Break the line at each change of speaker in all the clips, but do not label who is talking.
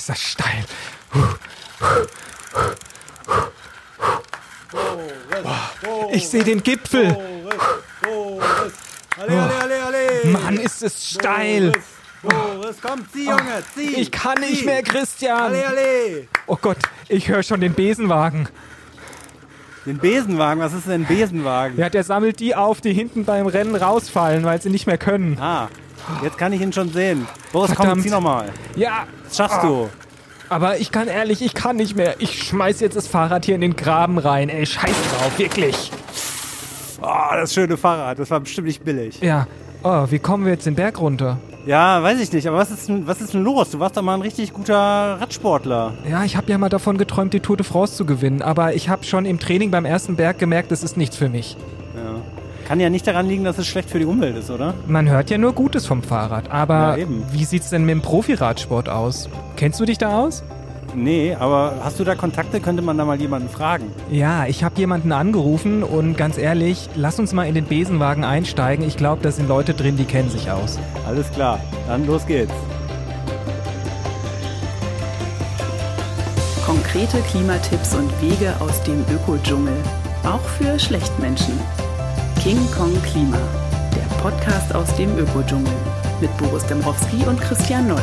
ist das steil. Ich sehe den Gipfel.
Alle.
Mann, ist es steil.
Boris, komm, zieh, Junge, zieh.
Ich kann nicht mehr, Christian.
Alle, alle.
Oh Gott, ich höre schon den Besenwagen.
Den Besenwagen, was ist denn ein Besenwagen?
Ja, der sammelt die auf, die hinten beim Rennen rausfallen, weil sie nicht mehr können.
Ah, jetzt kann ich ihn schon sehen. Boris, komm,
Verdammt.
zieh nochmal.
Ja,
Das schaffst du.
aber ich kann ehrlich, ich kann nicht mehr. Ich schmeiß jetzt das Fahrrad hier in den Graben rein. Ey, scheiß drauf, wirklich.
Oh, das schöne Fahrrad, das war bestimmt nicht billig.
Ja. Oh, wie kommen wir jetzt den Berg runter?
Ja, weiß ich nicht, aber was ist, denn- was ist denn los? Du warst doch mal ein richtig guter Radsportler.
Ja, ich habe ja mal davon geträumt, die Tour de France zu gewinnen, aber ich habe schon im Training beim ersten Berg gemerkt, das ist nichts für mich.
Kann ja nicht daran liegen, dass es schlecht für die Umwelt ist, oder?
Man hört ja nur Gutes vom Fahrrad, aber
Ja, eben.
wie sieht's denn mit dem Profiradsport aus? Kennst du dich da aus?
Nee, aber hast du da Kontakte? Könnte man da mal jemanden fragen?
Ja, ich habe jemanden angerufen und ganz ehrlich, lass uns mal in den Besenwagen einsteigen. Ich glaube, da sind Leute drin, die kennen sich aus.
Alles klar, dann los geht's.
Konkrete Klimatipps und Wege aus dem Ökodschungel. Auch für Schlechtmenschen. King Kong Klima. Der Podcast aus dem Ökodschungel. Mit Boris Dembrowski und Christian Noll.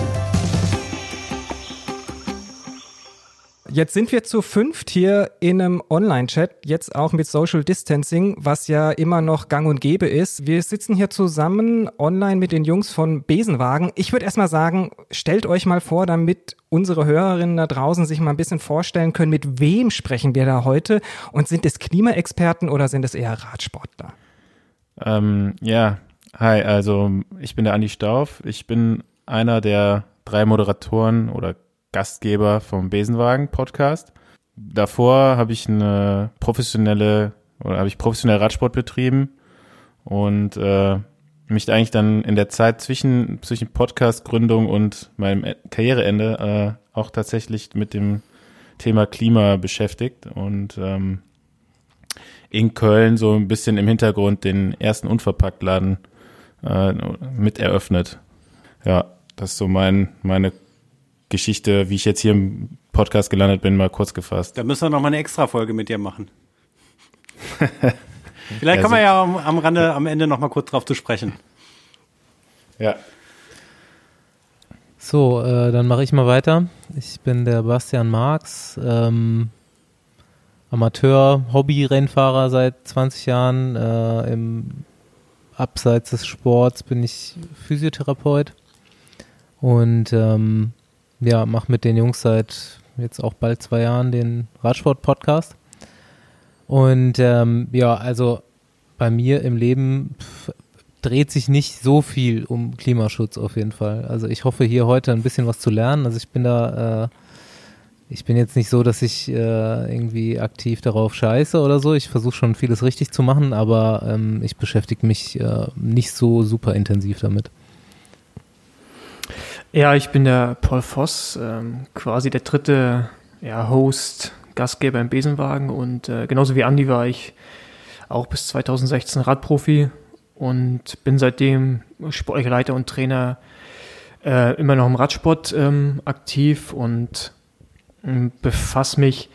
Jetzt sind wir zu fünft hier in einem Online-Chat, jetzt auch mit Social Distancing, was ja immer noch gang und gäbe ist. Wir sitzen hier zusammen online mit den Jungs von Besenwagen. Ich würde erstmal sagen, stellt euch mal vor, damit unsere Hörerinnen da draußen sich mal ein bisschen vorstellen können, mit wem sprechen wir da heute und sind es Klimaexperten oder sind es eher Radsportler?
Ähm, ja, hi, also ich bin der Andi Stauf. Ich bin einer der drei Moderatoren oder Gastgeber vom Besenwagen Podcast. Davor habe ich eine professionelle oder habe ich professionell Radsport betrieben und äh, mich eigentlich dann in der Zeit zwischen zwischen Podcast-Gründung und meinem E- Karriereende äh, auch tatsächlich mit dem Thema Klima beschäftigt und ähm, in Köln so ein bisschen im Hintergrund den ersten Unverpacktladen äh, mit eröffnet. Ja, das ist so mein, meine Geschichte, wie ich jetzt hier im Podcast gelandet bin, mal kurz gefasst.
Da müssen wir noch mal eine extra Folge mit dir machen. Vielleicht kommen wir ja am, am Rande, am Ende noch mal kurz drauf zu sprechen.
Ja.
So, äh, dann mache ich mal weiter. Ich bin der Bastian Marx, ähm, Amateur, Hobby-Rennfahrer seit 20 Jahren. Äh, Im Abseits des Sports bin ich Physiotherapeut und ähm, ja, mache mit den Jungs seit jetzt auch bald zwei Jahren den Radsport-Podcast. Und ähm, ja, also bei mir im Leben pf, dreht sich nicht so viel um Klimaschutz auf jeden Fall. Also ich hoffe hier heute ein bisschen was zu lernen. Also ich bin da, äh, ich bin jetzt nicht so, dass ich äh, irgendwie aktiv darauf scheiße oder so. Ich versuche schon vieles richtig zu machen, aber ähm, ich beschäftige mich äh, nicht so super intensiv damit.
Ja, ich bin der Paul Voss, ähm, quasi der dritte ja, Host, Gastgeber im Besenwagen und äh, genauso wie Andi war ich auch bis 2016 Radprofi und bin seitdem sportlicher Leiter und Trainer äh, immer noch im Radsport ähm, aktiv und befasse mich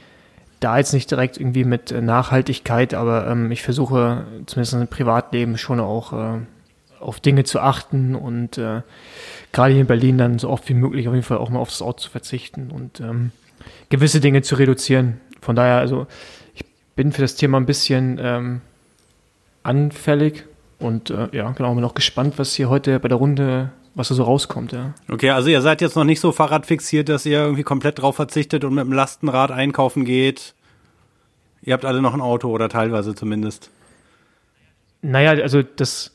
da jetzt nicht direkt irgendwie mit äh, Nachhaltigkeit, aber ähm, ich versuche zumindest im Privatleben schon auch äh, auf Dinge zu achten und äh, gerade hier in Berlin dann so oft wie möglich auf jeden Fall auch mal auf das Auto zu verzichten und ähm, gewisse Dinge zu reduzieren. Von daher, also ich bin für das Thema ein bisschen ähm, anfällig und äh, ja, genau, bin auch gespannt, was hier heute bei der Runde, was da so rauskommt, ja.
Okay, also ihr seid jetzt noch nicht so fahrradfixiert, dass ihr irgendwie komplett drauf verzichtet und mit dem Lastenrad einkaufen geht. Ihr habt alle noch ein Auto oder teilweise zumindest.
Naja, also das,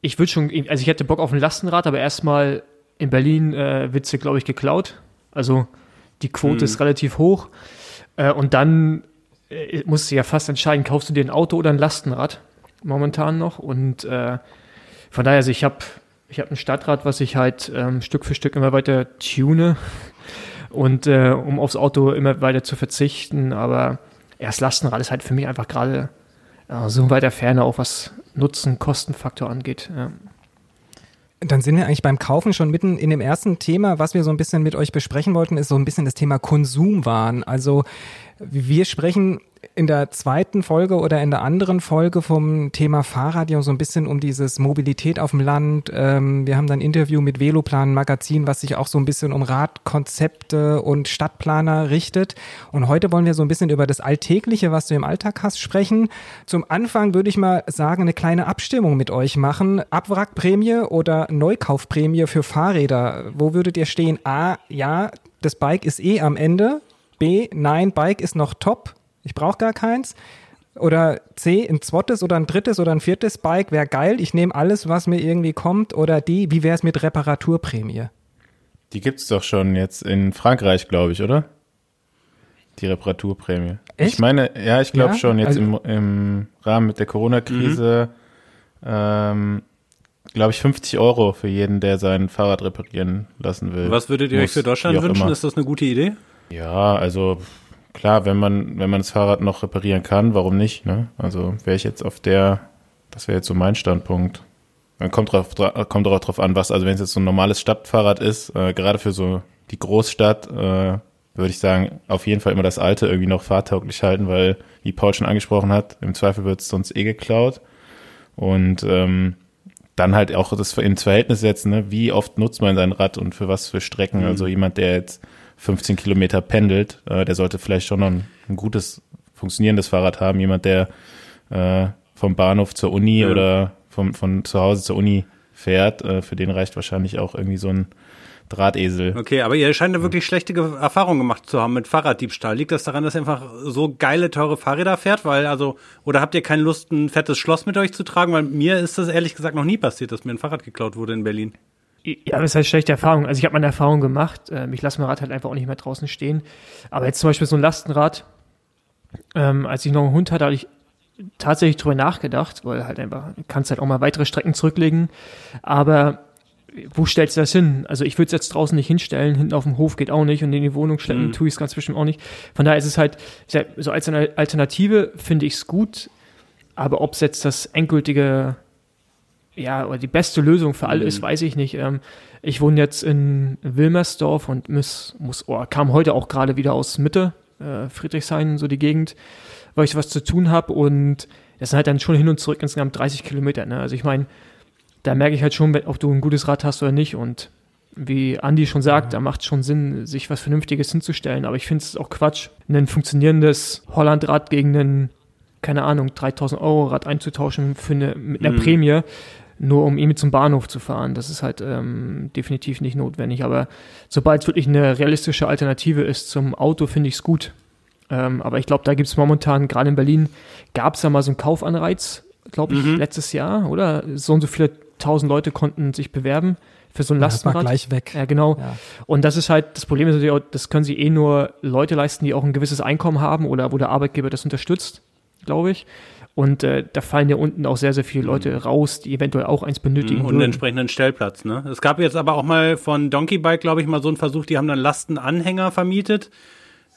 ich würde schon, also ich hätte Bock auf ein Lastenrad, aber erstmal in Berlin äh, wird sie, glaube ich, geklaut. Also die Quote ist relativ hoch. Äh, und dann äh, musst du ja fast entscheiden, kaufst du dir ein Auto oder ein Lastenrad momentan noch. Und äh, von daher, also ich habe ich hab ein Stadtrad, was ich halt ähm, Stück für Stück immer weiter tune. Und äh, um aufs Auto immer weiter zu verzichten. Aber das Lastenrad ist halt für mich einfach gerade ja, so weiter Ferne, auch was Nutzen-Kostenfaktor angeht. Ja.
Dann sind wir eigentlich beim Kaufen schon mitten in dem ersten Thema, was wir so ein bisschen mit euch besprechen wollten, ist so ein bisschen das Thema Konsumwahn. Also wir sprechen in der zweiten Folge oder in der anderen Folge vom Thema Fahrrad ja so ein bisschen um dieses Mobilität auf dem Land. Ähm, wir haben dann ein Interview mit Veloplan Magazin, was sich auch so ein bisschen um Radkonzepte und Stadtplaner richtet. Und heute wollen wir so ein bisschen über das Alltägliche, was du im Alltag hast, sprechen. Zum Anfang würde ich mal sagen, eine kleine Abstimmung mit euch machen. Abwrackprämie oder Neukaufprämie für Fahrräder. Wo würdet ihr stehen? A, ja, das Bike ist eh am Ende. B, nein, Bike ist noch top ich brauche gar keins. Oder C, ein zweites oder ein drittes oder ein viertes Bike wäre geil. Ich nehme alles, was mir irgendwie kommt. Oder D, wie wäre es mit Reparaturprämie?
Die gibt es doch schon jetzt in Frankreich, glaube ich, oder? Die Reparaturprämie.
Echt?
Ich meine, ja, ich glaube
Ja?
schon, jetzt
Also-
im, im Rahmen mit der Corona-Krise, ähm, glaube ich, 50 Euro für jeden, der sein Fahrrad reparieren lassen will.
Was würdet ihr euch für Deutschland wünschen?
immer.
Ist das eine gute Idee?
Ja, also klar, wenn man, wenn man das Fahrrad noch reparieren kann, warum nicht? Ne? Also wäre ich jetzt auf der, das wäre jetzt so mein Standpunkt. Dann kommt drauf, dra- kommt auch drauf an, was, also wenn es jetzt so ein normales Stadtfahrrad ist, äh, gerade für so die Großstadt, äh, würde ich sagen, auf jeden Fall immer das alte irgendwie noch fahrtauglich halten, weil, wie Paul schon angesprochen hat, im Zweifel wird es sonst eh geklaut. Und ähm, dann halt auch das ins Verhältnis setzen, ne? wie oft nutzt man sein Rad und für was für Strecken. Also jemand, der jetzt 15 Kilometer pendelt, äh, der sollte vielleicht schon noch ein, ein gutes, funktionierendes Fahrrad haben. Jemand, der äh, vom Bahnhof zur Uni
Ja.
oder vom, von zu Hause zur Uni fährt, äh, für den reicht wahrscheinlich auch irgendwie so ein Drahtesel.
Okay, aber ihr scheint da wirklich schlechte Ge- Erfahrungen gemacht zu haben mit Fahrraddiebstahl. Liegt das daran, dass ihr einfach so geile, teure Fahrräder fährt? Weil, also, oder habt ihr keine Lust, ein fettes Schloss mit euch zu tragen? Weil mir ist das ehrlich gesagt noch nie passiert, dass mir ein Fahrrad geklaut wurde in Berlin.
Ja, das heißt schlechte Erfahrung. Also ich habe meine Erfahrung gemacht. Ähm, ich lasse mein Rad halt einfach auch nicht mehr draußen stehen. Aber jetzt zum Beispiel so ein Lastenrad, ähm, als ich noch einen Hund hatte, hatte ich tatsächlich drüber nachgedacht, weil halt einfach, kannst halt auch mal weitere Strecken zurücklegen. Aber wo stellst du das hin? Also ich würde es jetzt draußen nicht hinstellen, hinten auf dem Hof geht auch nicht und in die Wohnung schleppen
Mhm.
tue ich es ganz bestimmt auch nicht. Von daher ist es halt, so als eine Alternative finde ich es gut, aber ob es jetzt das endgültige ja, oder die beste Lösung für alle
Mhm.
ist, weiß ich nicht. Ähm, ich wohne jetzt in Wilmersdorf und muss, muss oh, kam heute auch gerade wieder aus Mitte, äh, Friedrichshain, so die Gegend, weil ich was zu tun habe und das sind halt dann schon hin und zurück insgesamt 30 Kilometer. Ne? Also ich meine, da merke ich halt schon, ob du ein gutes Rad hast oder nicht und wie Andi schon sagt, da macht es schon Sinn, sich was Vernünftiges hinzustellen. Aber ich finde es auch Quatsch, ein funktionierendes Hollandrad gegen ein, keine Ahnung, 3000 Euro Rad einzutauschen für eine, mit einer
Mhm.
Prämie, nur um irgendwie zum Bahnhof zu fahren. Das ist halt ähm, definitiv nicht notwendig. Aber sobald es wirklich eine realistische Alternative ist zum Auto, finde ich es gut. Ähm, aber ich glaube, da gibt es momentan, gerade in Berlin, gab es ja mal so einen Kaufanreiz, glaube ich,
Mhm.
letztes Jahr, oder? So und so viele tausend Leute konnten sich bewerben für so ein
Das war
Lastenrad.
gleich weg.
Ja, genau.
Ja.
Und das ist halt, das Problem ist natürlich auch, das können sie eh nur Leute leisten, die auch ein gewisses Einkommen haben oder wo der Arbeitgeber das unterstützt, glaube ich. Und äh, da fallen ja unten auch sehr, sehr viele Leute raus, die eventuell auch eins benötigen
Mhm. Und einen entsprechenden Stellplatz, ne? Es gab jetzt aber auch mal von Donkey Bike, glaube ich, mal so einen Versuch, die haben dann Lastenanhänger vermietet.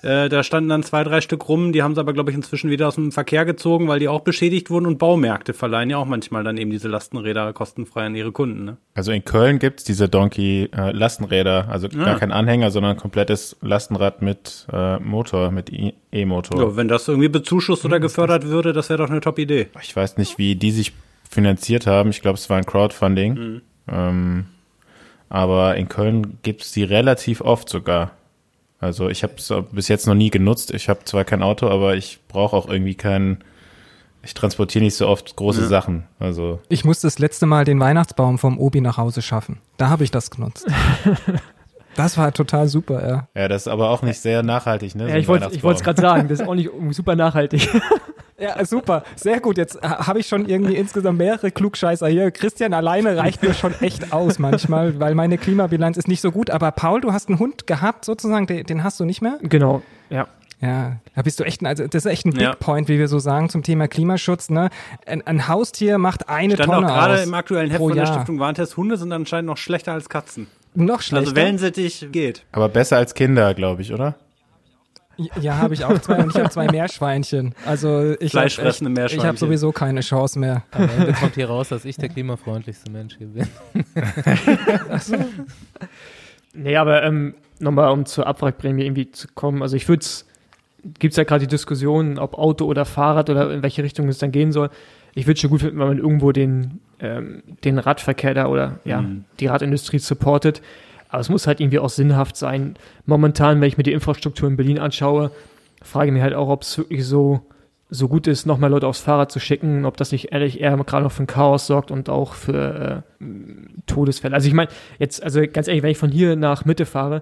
Äh, da standen dann zwei, drei Stück rum, die haben sie aber, glaube ich, inzwischen wieder aus dem Verkehr gezogen, weil die auch beschädigt wurden und Baumärkte verleihen ja auch manchmal dann eben diese Lastenräder kostenfrei an ihre Kunden, ne?
Also in Köln gibt's diese Donkey äh, Lastenräder, also
Ah.
gar kein Anhänger, sondern ein komplettes Lastenrad mit äh, Motor, mit E-Motor.
Ja, wenn das irgendwie bezuschusst oder gefördert würde, das wäre doch eine Top-Idee.
Ich weiß nicht, wie die sich finanziert haben. Ich glaube, es war ein Crowdfunding.
Mhm.
Ähm, aber in Köln gibt's die relativ oft sogar. Also ich habe es bis jetzt noch nie genutzt. Ich habe zwar kein Auto, aber ich brauche auch irgendwie keinen. Ich transportiere nicht so oft große
Ja.
Sachen. Also
Ich musste das letzte Mal den Weihnachtsbaum vom Obi nach Hause schaffen. Da habe ich das genutzt. das war total super, ja.
ja, das ist aber auch nicht sehr nachhaltig, ne? so
Ja,
ein
ich wollte ich wollte es gerade sagen, das ist auch nicht super nachhaltig.
Ja, super. Sehr gut. Jetzt äh, habe ich schon irgendwie insgesamt mehrere Klugscheißer hier. Christian alleine reicht mir schon echt aus manchmal, weil meine Klimabilanz ist nicht so gut. Aber Paul, du hast einen Hund gehabt sozusagen, den, den hast du nicht mehr?
genau, ja.
Ja, da bist du echt, ein, also das ist echt ein Big
Ja.
Point, wie wir so sagen zum Thema Klimaschutz. Ne? Ein, ein Haustier macht eine
Stand auch
Tonne
gerade
aus
im aktuellen Heft von der. Stiftung Warentest, Hunde sind anscheinend noch schlechter als Katzen.
Noch schlechter.
Also Wellensittich geht.
Aber besser als Kinder, glaube ich, oder?
Ja, habe ich auch zwei und ich habe zwei Meerschweinchen. Also ich habe
Fleischfressende Meerschweinchen.
ich habe sowieso keine Chance mehr.
Am Ende kommt hier raus, dass ich der klimafreundlichste Mensch hier bin.
Nee, aber ähm, nochmal, um zur Abwrackprämie irgendwie zu kommen. Also ich würde es, gibt es ja gerade die Diskussion, ob Auto oder Fahrrad oder in welche Richtung es dann gehen soll. Ich würde schon gut finden, wenn man irgendwo den, ähm, den Radverkehr da oder ja,
Mhm.
die Radindustrie supportet. Aber es muss halt irgendwie auch sinnhaft sein. Momentan, wenn ich mir die Infrastruktur in Berlin anschaue, frage ich mich halt auch, ob es wirklich so, so gut ist, noch mehr Leute aufs Fahrrad zu schicken, ob das nicht ehrlich eher gerade noch für ein Chaos sorgt und auch für äh, Todesfälle. Also ich meine, jetzt, also ganz ehrlich, wenn ich von hier nach Mitte fahre,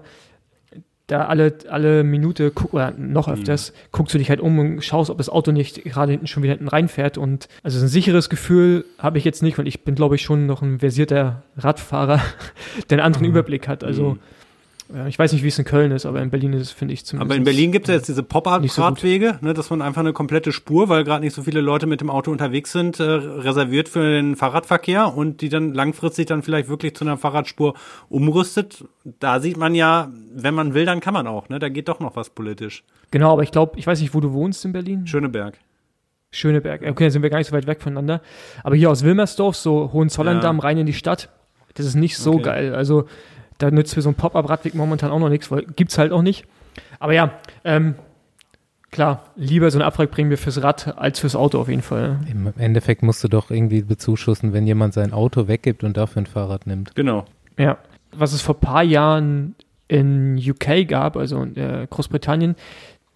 da alle, alle Minute guck, oder noch öfters, guckst du dich halt um und schaust, ob das Auto nicht gerade hinten schon wieder hinten reinfährt. Und also ein sicheres Gefühl habe ich jetzt nicht, weil ich bin, glaube ich, schon noch ein versierter Radfahrer, der einen anderen Überblick hat. Also ich weiß nicht, wie es in Köln ist, aber in Berlin ist es, finde ich zumindest.
Aber in Berlin gibt es ja jetzt diese
Nicht so.
Pop-Up-Radwege, ne, dass man einfach eine komplette Spur, weil gerade nicht so viele Leute mit dem Auto unterwegs sind, äh, reserviert für den Fahrradverkehr und die dann langfristig dann vielleicht wirklich zu einer Fahrradspur umrüstet. Da sieht man ja, wenn man will, dann kann man auch. Ne? Da geht doch noch was politisch.
Genau, aber ich glaube, ich weiß nicht, wo du wohnst in Berlin.
Schöneberg.
Schöneberg. Okay, sind wir gar nicht so weit weg voneinander. Aber hier aus Wilmersdorf, so Hohenzollern-Damm,
Ja.
rein in die Stadt, das ist nicht so
Okay.
geil. Also da nützt für so ein Pop-Up-Radweg momentan auch noch nichts, weil gibt's halt auch nicht. Aber ja, ähm, klar, lieber so eine Abwrackprämie fürs Rad als fürs Auto auf jeden Fall.
Im Endeffekt musst du doch irgendwie bezuschussen, wenn jemand sein Auto weggibt und dafür ein Fahrrad nimmt.
Genau.
Ja. Was es vor ein paar Jahren in UK gab, also in äh, Großbritannien,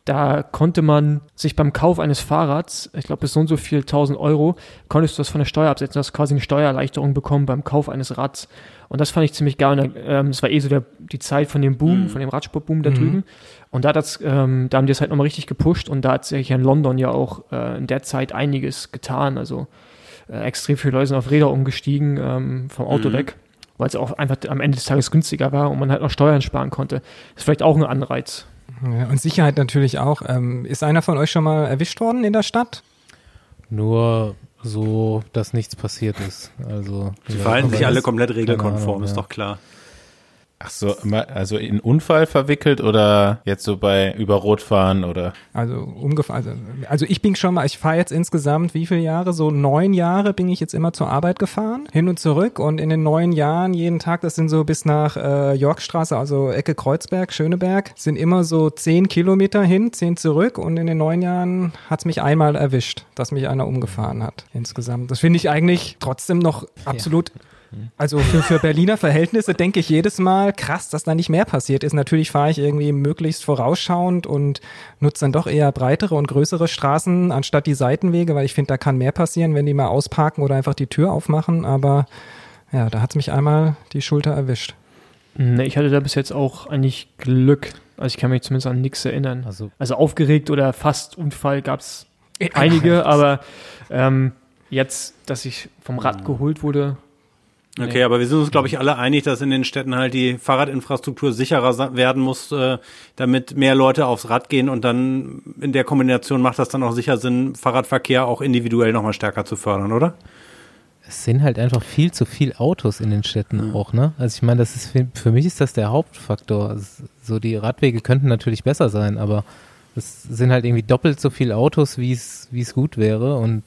da konnte man sich beim Kauf eines Fahrrads, ich glaube bis so und so viel 1000 Euro, konntest du das von der Steuer absetzen, du hast quasi eine Steuererleichterung bekommen beim Kauf eines Rads. Und das fand ich ziemlich geil. Und, ähm, es war eh so der, die Zeit von dem Boom,
Mhm.
von dem Radsportboom da drüben. Und da, hat das, ähm, da haben die es halt nochmal richtig gepusht und da hat sich ja in London ja auch äh, in der Zeit einiges getan. Also äh, extrem viele Leute sind auf Räder umgestiegen, ähm, vom Auto
Mhm.
weg, weil es auch einfach am Ende des Tages günstiger war und man halt noch Steuern sparen konnte. Das ist vielleicht auch ein Anreiz.
Ja, und Sicherheit natürlich auch. Ähm, ist einer von euch schon mal erwischt worden in der Stadt?
Nur so, dass nichts passiert ist. Also, ja,
verhalten sich alle komplett regelkonform,
Ahnung,
ist
ja.
doch klar.
Ach so, also in Unfall verwickelt oder jetzt so bei über Rotfahren oder?
Also ungefähr, also, also ich bin schon mal, ich fahre jetzt insgesamt wie viele Jahre? So neun Jahre bin ich jetzt immer zur Arbeit gefahren, hin und zurück und in den neun Jahren jeden Tag, das sind so bis nach äh, Yorkstraße, also Ecke Kreuzberg, Schöneberg, sind immer so zehn Kilometer hin, zehn zurück und in den neun Jahren hat's mich einmal erwischt, dass mich einer umgefahren hat insgesamt. Das finde ich eigentlich trotzdem noch absolut also für, für Berliner Verhältnisse denke ich jedes Mal, krass, dass da nicht mehr passiert ist. Natürlich fahre ich irgendwie möglichst vorausschauend und nutze dann doch eher breitere und größere Straßen anstatt die Seitenwege, weil ich finde, da kann mehr passieren, wenn die mal ausparken oder einfach die Tür aufmachen. Aber ja, da hat's mich einmal die Schulter erwischt.
Nee, ich hatte da bis jetzt auch eigentlich Glück. Also ich kann mich zumindest an nichts erinnern.
Also
Also aufgeregt oder fast Unfall gab es einige, aber ähm, jetzt, dass ich vom Rad geholt wurde,
Okay, aber wir sind uns, glaube ich, alle einig, dass in den Städten halt die Fahrradinfrastruktur sicherer werden muss, äh, damit mehr Leute aufs Rad gehen und dann in der Kombination macht das dann auch sicher Sinn, Fahrradverkehr auch individuell nochmal stärker zu fördern, oder?
es sind halt einfach viel zu viel Autos in den Städten auch, ne? Also ich meine, das ist für, für mich ist das der Hauptfaktor. So die Radwege könnten natürlich besser sein, aber es sind halt irgendwie doppelt so viele Autos, wie es wie es gut wäre und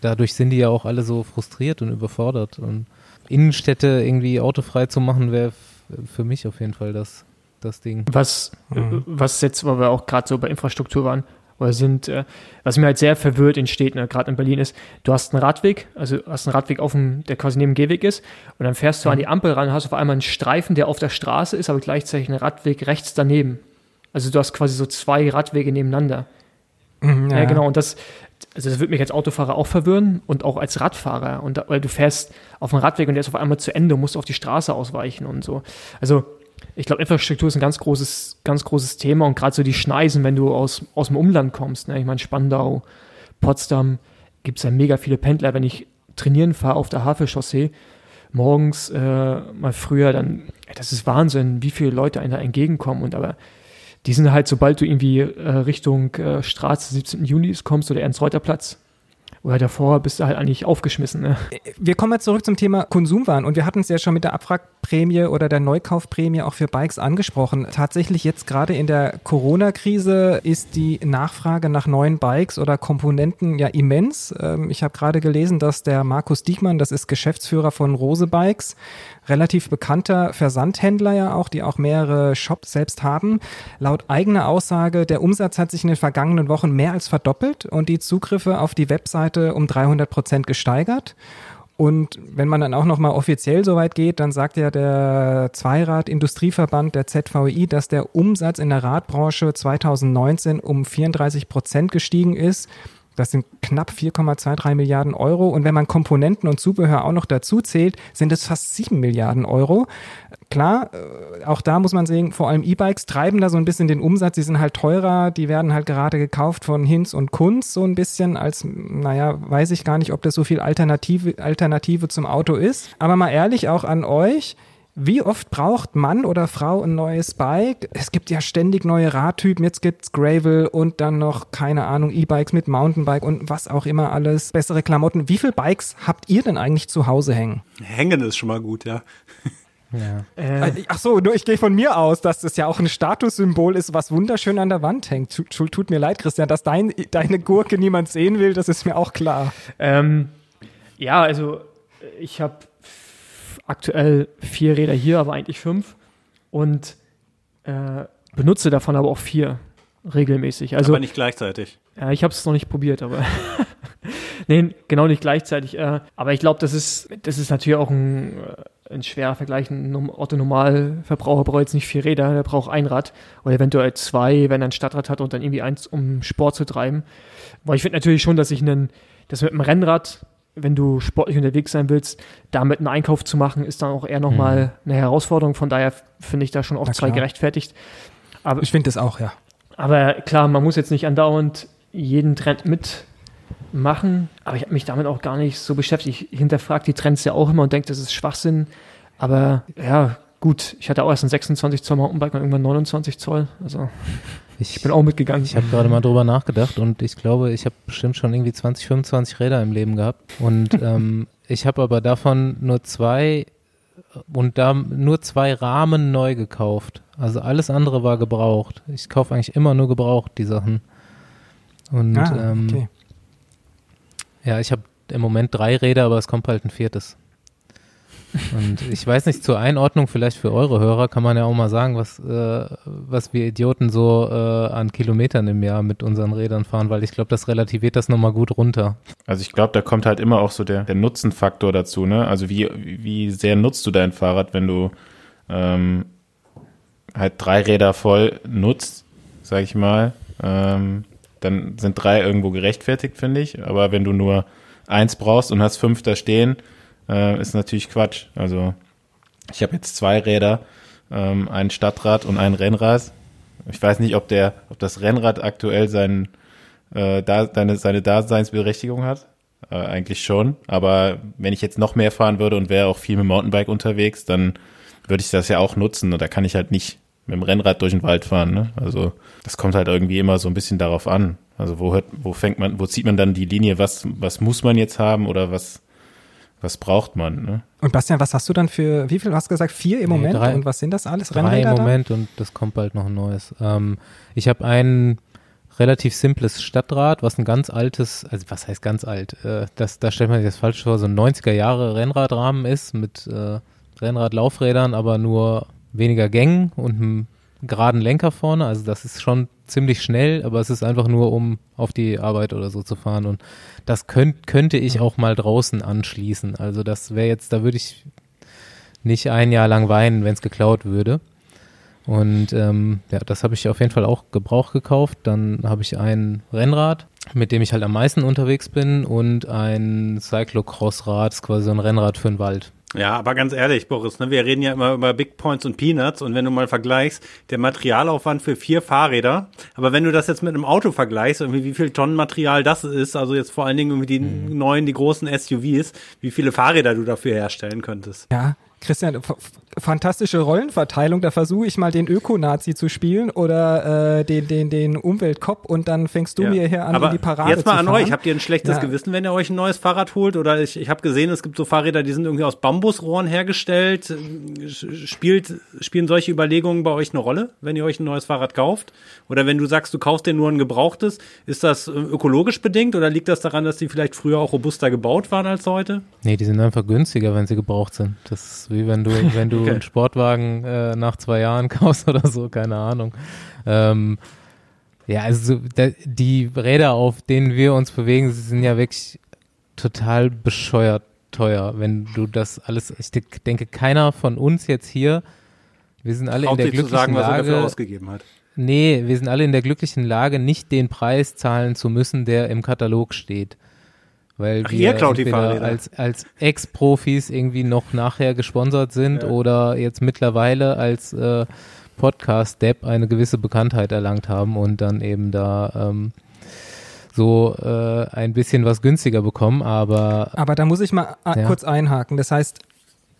dadurch sind die ja auch alle so frustriert und überfordert und Innenstädte irgendwie autofrei zu machen wäre für mich auf jeden Fall das das Ding.
was,
Mhm.
äh, was jetzt, weil wir auch gerade so bei Infrastruktur waren, oder sind, äh, was mir halt sehr verwirrt in Städten, ne, gerade in Berlin ist, du hast einen Radweg, also hast einen Radweg auf dem, der quasi neben dem Gehweg ist, und dann fährst du an die Ampel ran, hast auf einmal einen Streifen, der auf der Straße ist, aber gleichzeitig einen Radweg rechts daneben. Also du hast quasi so zwei Radwege nebeneinander.
Mhm,
Ja, genau. Und das, also das würde mich als Autofahrer auch verwirren und auch als Radfahrer. Und weil du fährst auf dem Radweg und der ist auf einmal zu Ende, musst auf die Straße ausweichen und so. Also ich glaube, Infrastruktur ist ein ganz großes, ganz großes Thema und gerade so die Schneisen, wenn du aus, aus dem Umland kommst. Ne? Ich meine, Spandau, Potsdam, gibt es ja mega viele Pendler. Wenn ich trainieren fahre auf der Havelchaussee, morgens äh, mal früher, dann, das ist Wahnsinn, wie viele Leute einem da entgegenkommen. Und aber die sind halt, sobald du irgendwie äh, Richtung äh, Straße 17. Juni kommst oder Ernst-Reuter-Platz, oder davor bist du halt eigentlich aufgeschmissen. Ne?
Wir kommen jetzt zurück zum Thema Konsumwaren und wir hatten es ja schon mit der Abwrackprämie oder der Neukaufprämie auch für Bikes angesprochen. Tatsächlich jetzt gerade in der Corona-Krise ist die Nachfrage nach neuen Bikes oder Komponenten ja immens. Ähm, ich habe gerade gelesen, dass der Markus Diekmann, das ist Geschäftsführer von Rose Bikes, relativ bekannter Versandhändler ja auch, die auch mehrere Shops selbst haben. Laut eigener Aussage, der Umsatz hat sich in den vergangenen Wochen mehr als verdoppelt und die Zugriffe auf die Webseite um 300 Prozent gesteigert. Und wenn man dann auch nochmal offiziell so weit geht, dann sagt ja der Zweirad-Industrieverband der ZVI, dass der Umsatz in der Radbranche 2019 um 34 Prozent gestiegen ist. Das sind knapp 4,23 Milliarden Euro. Und wenn man Komponenten und Zubehör auch noch dazu zählt, sind es fast 7 Milliarden Euro. Klar, äh, auch da muss man sehen, vor allem E-Bikes treiben da so ein bisschen den Umsatz. Die sind halt teurer. Die werden halt gerade gekauft von Hinz und Kunz so ein bisschen als, naja, weiß ich gar nicht, ob das so viel Alternative, Alternative zum Auto ist. Aber mal ehrlich auch an euch. Wie oft braucht Mann oder Frau ein neues Bike? Es gibt ja ständig neue Radtypen. Jetzt gibt's Gravel und dann noch, keine Ahnung, E-Bikes mit Mountainbike und was auch immer alles. Bessere Klamotten. Wie viele Bikes habt ihr denn eigentlich zu Hause hängen?
Hängen ist schon mal gut, ja.
Ja. Äh, Ach so, nur ich gehe von mir aus, dass das ja auch ein Statussymbol ist, was wunderschön an der Wand hängt. Tut, tut mir leid, Christian, dass dein, deine Gurke niemand sehen will, das ist mir auch klar.
Ähm, ja, also ich habe aktuell vier Räder hier, aber eigentlich fünf. Und äh, benutze davon aber auch vier regelmäßig. Also,
aber nicht gleichzeitig.
Ja, ich habe es noch nicht probiert, aber nee, genau nicht gleichzeitig. Äh, aber ich glaube, das ist, das ist natürlich auch ein, äh, ein schwerer Vergleich. Ein Otto-Normalverbraucher braucht jetzt nicht vier Räder, der braucht ein Rad oder eventuell zwei, wenn er ein Stadtrad hat und dann irgendwie eins, um Sport zu treiben. Weil ich finde natürlich schon, dass ich einen, das mit einem Rennrad wenn du sportlich unterwegs sein willst, damit einen Einkauf zu machen, ist dann auch eher nochmal mhm. eine Herausforderung. Von daher finde ich da schon auch zwei gerechtfertigt.
Aber, ich finde das auch, ja.
Aber klar, man muss jetzt nicht andauernd jeden Trend mitmachen. Aber ich habe mich damit auch gar nicht so beschäftigt. Ich hinterfrage die Trends ja auch immer und denke, das ist Schwachsinn. Aber ja, gut, ich hatte auch erst ein 26 Zoll Mountainbike und irgendwann 29 Zoll. Also
ich, ich bin auch mitgegangen. Ich habe gerade mal drüber nachgedacht und ich glaube, ich habe bestimmt schon irgendwie 20, 25 Räder im Leben gehabt. Und ähm, ich habe aber davon nur zwei und da nur zwei Rahmen neu gekauft. Also alles andere war gebraucht. Ich kaufe eigentlich immer nur gebraucht, die Sachen. Und ah, ähm, okay. ja, ich habe im Moment drei Räder, aber es kommt bald ein viertes. Und ich weiß nicht, zur Einordnung vielleicht für eure Hörer kann man ja auch mal sagen, was, äh, was wir Idioten so äh, an Kilometern im Jahr mit unseren Rädern fahren, weil ich glaube, das relativiert das nochmal gut runter.
Also ich glaube, da kommt halt immer auch so der, der Nutzenfaktor dazu, ne? Also wie, wie sehr nutzt du dein Fahrrad, wenn du ähm, halt drei Räder voll nutzt, sag ich mal, ähm, dann sind drei irgendwo gerechtfertigt, finde ich. Aber wenn du nur eins brauchst und hast fünf da stehen, äh, ist natürlich Quatsch. Also ich habe jetzt zwei Räder, ähm, ein Stadtrad und ein Rennrad. Ich weiß nicht, ob der, ob das Rennrad aktuell sein, äh, da, seine, seine Daseinsberechtigung hat. Äh, eigentlich schon. Aber wenn ich jetzt noch mehr fahren würde und wäre auch viel mit Mountainbike unterwegs, dann würde ich das ja auch nutzen. Und da kann ich halt nicht mit dem Rennrad durch den Wald fahren. Ne? Also das kommt halt irgendwie immer so ein bisschen darauf an. Also wo hört, wo fängt man, wo zieht man dann die Linie, was, was muss man jetzt haben oder was, was braucht man? Ne?
Und Bastian, was hast du dann für, wie viel hast du gesagt? Vier im nee, Moment? Drei, und was sind das alles?
Drei im Moment und das kommt bald noch ein neues. Ähm, ich habe ein relativ simples Stadtrad, was ein ganz altes, also was heißt ganz alt? Äh, das, da stellt man sich das falsch vor, so ein 90er Jahre Rennradrahmen ist mit äh, Rennradlaufrädern, aber nur weniger Gängen und einem geraden Lenker vorne. Also das ist schon ziemlich schnell, aber es ist einfach nur, um auf die Arbeit oder so zu fahren. Und das könnt, könnte ich auch mal draußen anschließen. Also das wäre jetzt, da würde ich nicht ein Jahr lang weinen, wenn es geklaut würde. Und ähm, ja, das habe ich auf jeden Fall auch Gebrauch gekauft. Dann habe ich ein Rennrad, mit dem ich halt am meisten unterwegs bin und ein Cyclocross-Rad, quasi so ein Rennrad für den Wald.
Ja, aber ganz ehrlich, Boris, ne, wir reden ja immer über Big Points und Peanuts und wenn du mal vergleichst, der Materialaufwand für vier Fahrräder, aber wenn du das jetzt mit einem Auto vergleichst, irgendwie wie viel Tonnen Material das ist, also jetzt vor allen Dingen irgendwie die mhm. neuen, die großen SUVs, wie viele Fahrräder du dafür herstellen könntest.
Ja, Christian, fantastische Rollenverteilung. Da versuche ich mal den Öko-Nazi zu spielen oder äh, den, den, den Umweltkopf und dann fängst du
Ja.
mir hier an,
Aber
in die Parade
jetzt mal
zu
an
fahren.
euch. Habt ihr ein schlechtes
Ja.
Gewissen, wenn ihr euch ein neues Fahrrad holt? Oder ich, ich habe gesehen, es gibt so Fahrräder, die sind irgendwie aus Bambusrohren hergestellt. Spielt, spielen solche Überlegungen bei euch eine Rolle, wenn ihr euch ein neues Fahrrad kauft? Oder wenn du sagst, du kaufst dir nur ein gebrauchtes, ist das äh, ökologisch bedingt oder liegt das daran, dass die vielleicht früher auch robuster gebaut waren als heute?
Nee, die sind einfach günstiger, wenn sie gebraucht sind. Das ist wie wenn du, wenn du
Okay.
einen Sportwagen äh, nach zwei Jahren kaufst oder so, keine Ahnung. Ähm, ja, also so, da, die Räder, auf denen wir uns bewegen, sind ja wirklich total bescheuert teuer, wenn du das alles, ich de- denke, keiner von uns jetzt hier, wir sind alle in
Traut
der
sich zu
glücklichen
sagen, er
Lage,
ausgegeben hat.
Nee, wir sind alle in der glücklichen Lage, nicht den Preis zahlen zu müssen, der im Katalog steht. Weil
Ach,
wir als, als Ex-Profis irgendwie noch nachher gesponsert sind
Ja.
oder jetzt mittlerweile als äh, Podcast-Depp eine gewisse Bekanntheit erlangt haben und dann eben da ähm, so äh, ein bisschen was günstiger bekommen, aber
Aber da muss ich mal äh,
Ja.
kurz einhaken. Das heißt,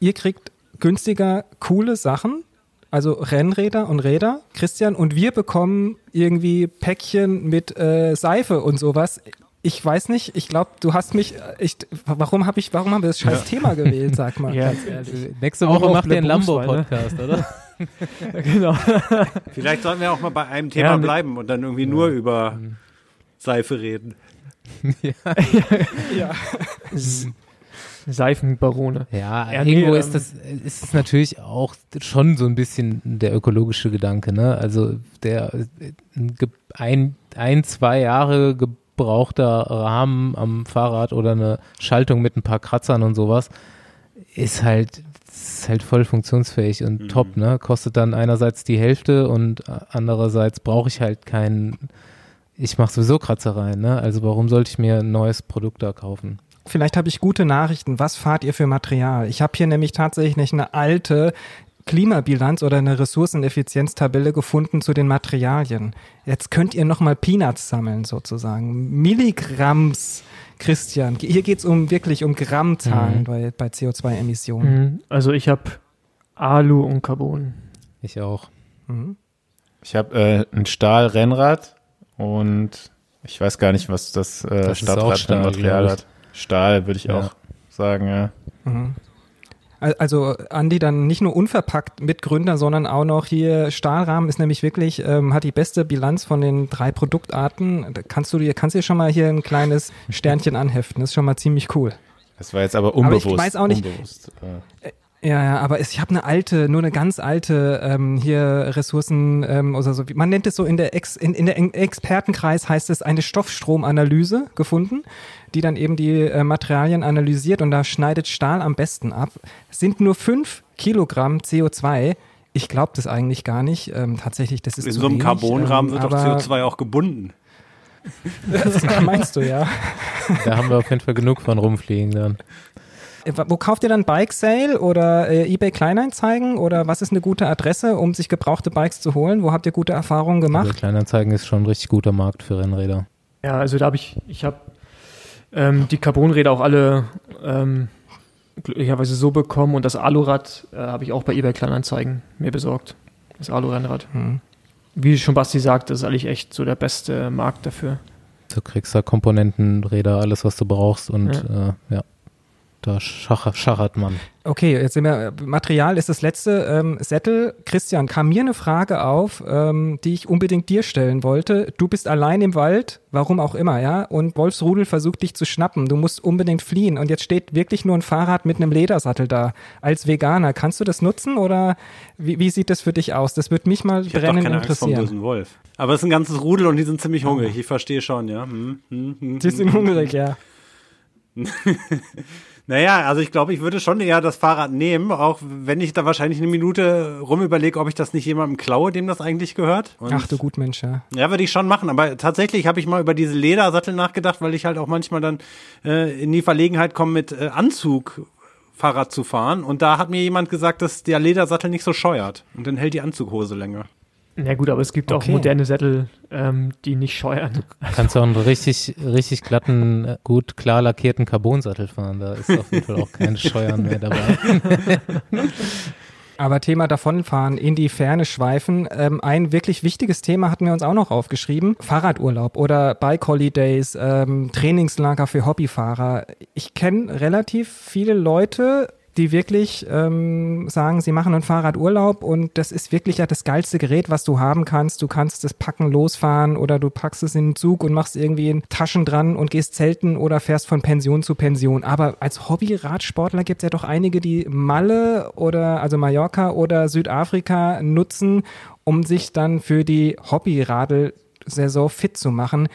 ihr kriegt günstiger coole Sachen, also Rennräder und Räder, Christian, und wir bekommen irgendwie Päckchen mit äh, Seife und sowas. Ich weiß nicht, ich glaube, du hast mich, äh, ich, warum habe ich, warum haben wir das scheiß Thema gewählt, sag mal.
Ja,
nächste
Auch
Woche
auf
macht ihr einen
ne?
Lambo-Podcast, oder?
genau.
Vielleicht sollten wir auch mal bei einem Thema
Ja, ne-
bleiben und dann irgendwie nur über Seife reden.
Ja.
Seifenbarone.
Ja,
Ja, nee,
irgendwo
ähm,
ist das ist es natürlich auch schon so ein bisschen der ökologische Gedanke, ne? Also der äh, ein, ein zwei Jahre gebrauchter Rahmen am Fahrrad oder eine Schaltung mit ein paar Kratzern und sowas ist halt ist halt voll funktionsfähig und top, ne? Kostet dann einerseits die Hälfte und andererseits brauche ich halt keinen ich mache sowieso Kratzereien, ne? Also warum sollte ich mir ein neues Produkt da kaufen?
Vielleicht habe ich gute Nachrichten. Was fahrt ihr für Material? Ich habe hier nämlich tatsächlich eine alte Klimabilanz oder eine Ressourceneffizienztabelle gefunden zu den Materialien. Jetzt könnt ihr nochmal Peanuts sammeln sozusagen. Milligramms, Christian. Hier geht's um wirklich um Grammzahlen
Mhm.
bei, bei CO2-Emissionen.
Mhm. Also ich habe Alu und Carbon.
Ich auch.
Mhm.
Ich habe äh, ein Stahlrennrad und ich weiß gar nicht, was das, äh,
Das
Stadtrad für
Stahl,
ein Material hat. Stahl würde ich
Ja.
auch sagen, ja.
Al- Also Andi dann nicht nur unverpackt Mitgründer, sondern auch noch hier Stahlrahmen ist nämlich wirklich ähm, hat die beste Bilanz von den drei Produktarten. Da kannst du dir kannst dir schon mal hier ein kleines Sternchen anheften. Das ist schon mal ziemlich cool.
Das war jetzt aber
ich
unbewusst.
weiß auch nicht-
Unbewusst, äh.
Ja, ja, aber ich habe eine alte, nur eine ganz alte ähm, hier Ressourcen ähm, oder so. wie- Man nennt es so in der Ex, in, in der Expertenkreis heißt es eine Stoffstromanalyse gefunden, die dann eben die äh, Materialien analysiert und da schneidet Stahl am besten ab. Es sind nur fünf Kilogramm CO2. Ich glaube das eigentlich gar nicht. Ähm, tatsächlich, das ist
In
zu
so einem
wenig,
Carbonrahmen
ähm,
wird doch
aber-
CO2 auch gebunden.
Das meinst du ja.
Da haben wir auf jeden Fall genug von rumfliegen dann.
Äh, Wo kauft ihr dann Bike Sale oder äh, eBay Kleinanzeigen oder was ist eine gute Adresse, um sich gebrauchte Bikes zu holen? Wo habt ihr gute Erfahrungen gemacht?
Also Kleinanzeigen ist schon ein richtig guter Markt für Rennräder.
Ja, also da habe ich, ich habe ähm, die Carbonräder auch alle ähm, glücklicherweise so bekommen und das Alurad äh, habe ich auch bei eBay Kleinanzeigen mir besorgt. Das Alurennrad.
Hm.
Wie schon Basti sagt, das ist eigentlich echt so der beste Markt dafür.
Du kriegst da Komponenten, Räder, alles, was du brauchst und ja, äh, ja da schachert man.
Okay, jetzt sind wir, Material ist das letzte. Ähm, Sättel, Christian, kam mir eine Frage auf, ähm, die ich unbedingt dir stellen wollte. Du bist allein im Wald, warum auch immer, ja, und Wolfsrudel versucht dich zu schnappen. Du musst unbedingt fliehen und jetzt steht wirklich nur ein Fahrrad mit einem Ledersattel da. Als Veganer, kannst du das nutzen oder wie, wie sieht das für dich aus? Das würde mich mal
Ich habe doch
brennend
keine Angst vor dem
interessieren.
bösen Wolf. Aber es ist ein ganzes Rudel und die sind ziemlich hungrig. Ich verstehe schon, ja. Hm, hm, hm,
Die sind
hm.
hungrig, ja.
Naja, also ich glaube, ich würde schon eher das Fahrrad nehmen, auch wenn ich da wahrscheinlich eine Minute rum überlege, ob ich das nicht jemandem klaue, dem das eigentlich gehört. Und
Ach du Gutmensch, ja.
Ja, würde ich schon machen. Aber tatsächlich habe ich mal über diese Ledersattel nachgedacht, weil ich halt auch manchmal dann äh, in die Verlegenheit komme, mit äh, Anzug Fahrrad zu fahren. Und da hat mir jemand gesagt, dass der Ledersattel nicht so scheuert. Und dann hält die Anzughose länger.
Na gut, aber es gibt auch
Okay.
moderne Sättel, ähm, die nicht scheuern.
Kannst du auch einen richtig, richtig glatten, gut klar lackierten Carbonsattel fahren. Da ist auf jeden Fall auch kein Scheuern mehr dabei.
Aber Thema davonfahren, in die Ferne schweifen. Ähm, ein wirklich wichtiges Thema hatten wir uns auch noch aufgeschrieben. Fahrradurlaub oder Bike Holidays, ähm, Trainingslager für Hobbyfahrer. Ich kenne relativ viele Leute, die wirklich ähm, sagen, sie machen einen Fahrradurlaub und das ist wirklich ja das geilste Gerät, was du haben kannst. Du kannst das packen, losfahren oder du packst es in den Zug und machst irgendwie Taschen dran und gehst zelten oder fährst von Pension zu Pension. Aber als Hobby-Radsportler gibt es ja doch einige, die Malle oder also Mallorca oder Südafrika nutzen, um sich dann für die Hobby-Radl-Saison fit zu machen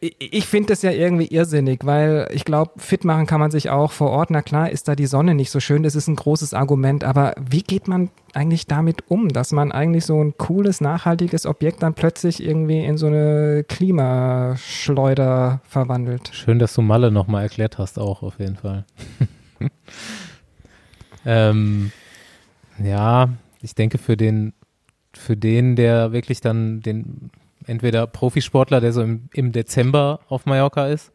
ich finde das ja irgendwie irrsinnig, weil ich glaube, fit machen kann man sich auch vor Ort. Na klar, ist da die Sonne nicht so schön, das ist ein großes Argument, aber wie geht man eigentlich damit um, dass man eigentlich so ein cooles, nachhaltiges Objekt dann plötzlich irgendwie in so eine Klimaschleuder verwandelt?
Schön, dass du Malle nochmal erklärt hast, auch auf jeden Fall. ähm, ja, ich denke für den, für den, der wirklich dann den entweder Profisportler, der so im, im Dezember auf Mallorca ist,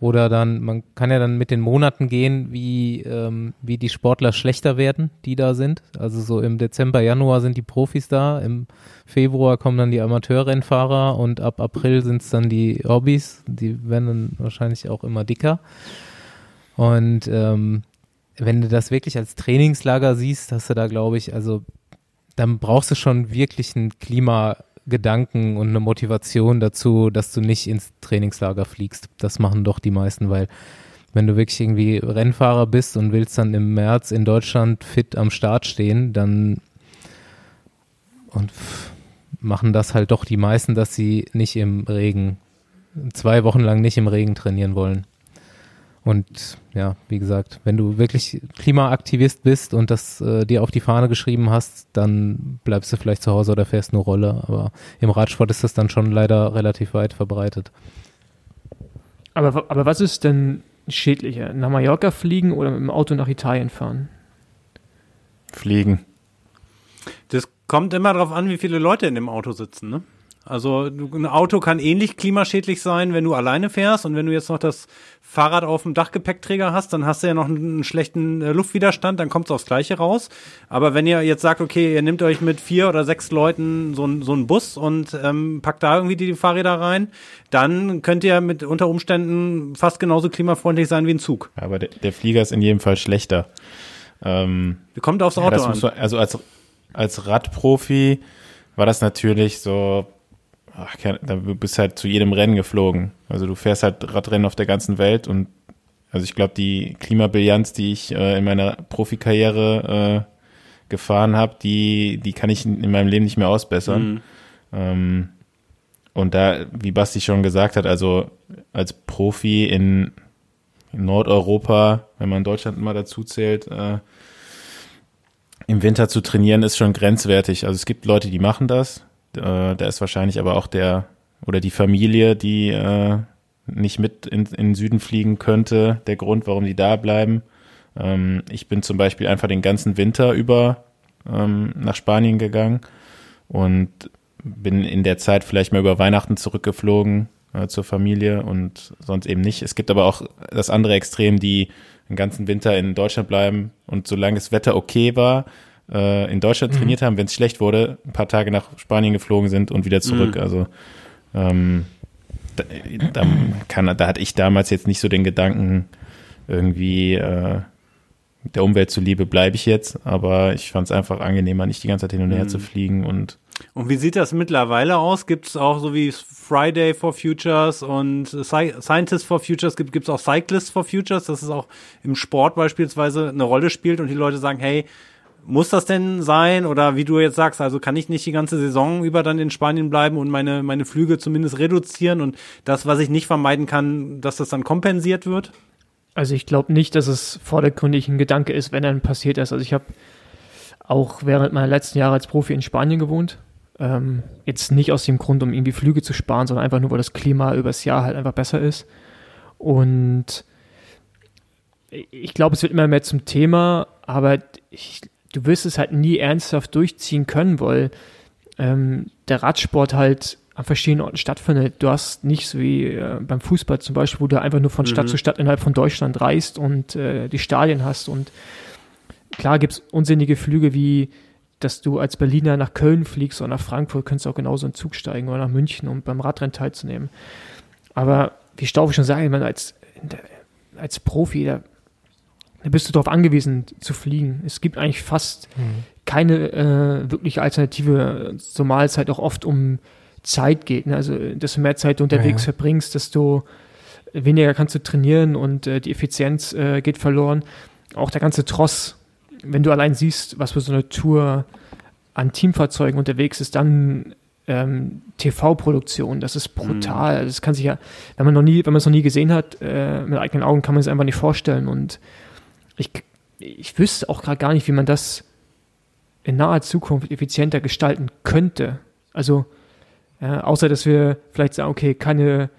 oder dann, man kann ja dann mit den Monaten gehen, wie, ähm, wie die Sportler schlechter werden, die da sind. Also so im Dezember, Januar sind die Profis da, im Februar kommen dann die Amateurrennfahrer und ab April sind es dann die Hobbys, die werden dann wahrscheinlich auch immer dicker. Und ähm, wenn du das wirklich als Trainingslager siehst, hast du da, glaube ich, also dann brauchst du schon wirklich ein Klima, Gedanken und eine Motivation dazu, dass du nicht ins Trainingslager fliegst. Das machen doch die meisten, weil wenn du wirklich irgendwie Rennfahrer bist und willst dann im März in Deutschland fit am Start stehen, dann und machen das halt doch die meisten, dass sie nicht im Regen, zwei Wochen lang nicht im Regen trainieren wollen. Und ja, wie gesagt, wenn du wirklich Klimaaktivist bist und das äh, dir auf die Fahne geschrieben hast, dann bleibst du vielleicht zu Hause oder fährst nur Rolle. Aber im Radsport ist das dann schon leider relativ weit verbreitet.
Aber, aber was ist denn schädlicher? Nach Mallorca fliegen oder mit dem Auto nach Italien fahren?
Fliegen.
Das kommt immer darauf an, wie viele Leute in dem Auto sitzen, ne? Also ein Auto kann ähnlich klimaschädlich sein, wenn du alleine fährst und wenn du jetzt noch das Fahrrad auf dem Dachgepäckträger hast, dann hast du ja noch einen schlechten äh, Luftwiderstand, dann kommt es aufs Gleiche raus. Aber wenn ihr jetzt sagt, okay, ihr nehmt euch mit vier oder sechs Leuten so, so einen Bus und ähm, packt da irgendwie die Fahrräder rein, dann könnt ihr mit unter Umständen fast genauso klimafreundlich sein wie ein Zug.
Aber der, der Flieger ist in jedem Fall schlechter. Ähm,
Kommt aufs Auto ja, an.
Du, also als, als Radprofi war das natürlich so ach, du bist halt zu jedem Rennen geflogen. Also du fährst halt Radrennen auf der ganzen Welt und also ich glaube, die Klimabilanz, die ich äh, in meiner Profikarriere äh, gefahren habe, die, die kann ich in meinem Leben nicht mehr ausbessern. Mhm. Ähm, und da, wie Basti schon gesagt hat, also als Profi in, in Nordeuropa, wenn man Deutschland mal dazu zählt, äh, im Winter zu trainieren, ist schon grenzwertig. Also es gibt Leute, die machen das. Äh, da ist wahrscheinlich aber auch der oder die Familie, die äh, nicht mit in, in den Süden fliegen könnte, der Grund, warum die da bleiben. Ähm, ich bin zum Beispiel einfach den ganzen Winter über ähm, nach Spanien gegangen und bin in der Zeit vielleicht mal über Weihnachten zurückgeflogen äh, zur Familie und sonst eben nicht. Es gibt aber auch das andere Extrem, die den ganzen Winter in Deutschland bleiben und solange das Wetter okay war, äh, in Deutschland mhm. trainiert haben, wenn es schlecht wurde, ein paar Tage nach Spanien geflogen sind und wieder zurück. Mhm. Also ähm, da, da, kann, da hatte ich damals jetzt nicht so den Gedanken, irgendwie äh, der Umwelt zuliebe bleibe ich jetzt, aber ich fand es einfach angenehmer, nicht die ganze Zeit hin und her mhm. zu fliegen und
und wie sieht das mittlerweile aus? Gibt es auch so wie Friday for Futures und Scientists for Futures, gibt es auch Cyclists for Futures, dass es auch im Sport beispielsweise eine Rolle spielt und die Leute sagen, hey, muss das denn sein? Oder wie du jetzt sagst, also kann ich nicht die ganze Saison über dann in Spanien bleiben und meine, meine Flüge zumindest reduzieren und das, was ich nicht vermeiden kann, dass das dann kompensiert wird?
Also ich glaube nicht, dass es vordergründig ein Gedanke ist, wenn dann passiert ist. Also ich habe auch während meiner letzten Jahre als Profi in Spanien gewohnt. Ähm, jetzt nicht aus dem Grund, um irgendwie Flüge zu sparen, sondern einfach nur, weil das Klima übers Jahr halt einfach besser ist. Und ich glaube, es wird immer mehr zum Thema, aber ich, du wirst es halt nie ernsthaft durchziehen können, weil ähm, der Radsport halt an verschiedenen Orten stattfindet. Du hast nicht so wie äh, beim Fußball zum Beispiel, wo du einfach nur von mhm. Stadt zu Stadt innerhalb von Deutschland reist und äh, die Stadien hast und klar gibt es unsinnige Flüge wie, dass du als Berliner nach Köln fliegst oder nach Frankfurt, könntest du auch genauso in den Zug steigen oder nach München, um beim Radrennen teilzunehmen. Aber wie Staufe schon sagen, man als, als Profi, da, da bist du darauf angewiesen zu fliegen. Es gibt eigentlich fast mhm. keine äh, wirkliche Alternative, zumal es halt auch oft um Zeit geht. Ne? Also, desto mehr Zeit du unterwegs ja, ja. verbringst, desto weniger kannst du trainieren und äh, die Effizienz äh, geht verloren. Auch der ganze Tross, wenn du allein siehst, was für so eine Tour an Teamfahrzeugen unterwegs ist, dann ähm, TV-Produktion, das ist brutal. Mhm. Das kann sich ja, wenn man noch nie, wenn man es noch nie gesehen hat, äh, mit eigenen Augen kann man es einfach nicht vorstellen. Und ich, ich wüsste auch gerade gar nicht, wie man das in naher Zukunft effizienter gestalten könnte. Also, ja, außer dass wir vielleicht sagen, okay, keine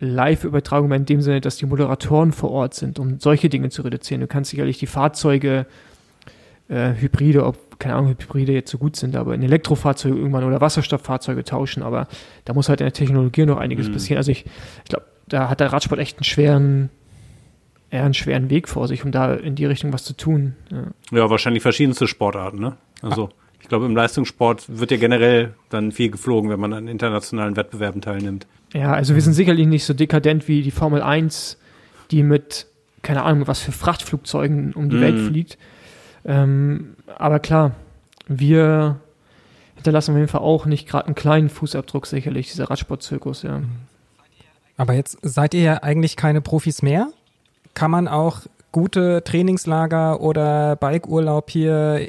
Live-Übertragung mehr in dem Sinne, dass die Moderatoren vor Ort sind, um solche Dinge zu reduzieren. Du kannst sicherlich die Fahrzeuge, äh, Hybride, ob, keine Ahnung, Hybride jetzt so gut sind, aber in Elektrofahrzeuge irgendwann oder Wasserstofffahrzeuge tauschen, aber da muss halt in der Technologie noch einiges mhm. passieren. Also ich, ich glaube, da hat der Radsport echt einen schweren, eher einen schweren Weg vor sich, um da in die Richtung was zu tun.
Ja, ja wahrscheinlich verschiedenste Sportarten, ne? Also. Ah. Ich glaube, im Leistungssport wird ja generell dann viel geflogen, wenn man an internationalen Wettbewerben teilnimmt.
Ja, also wir sind sicherlich nicht so dekadent wie die Formel 1, die mit, keine Ahnung, was für Frachtflugzeugen um die mm. Welt fliegt. Ähm, aber klar, wir hinterlassen auf jeden Fall auch nicht gerade einen kleinen Fußabdruck, sicherlich, dieser Radsportzirkus, ja.
Aber jetzt seid ihr ja eigentlich keine Profis mehr. Kann man auch gute Trainingslager oder Bikeurlaub hier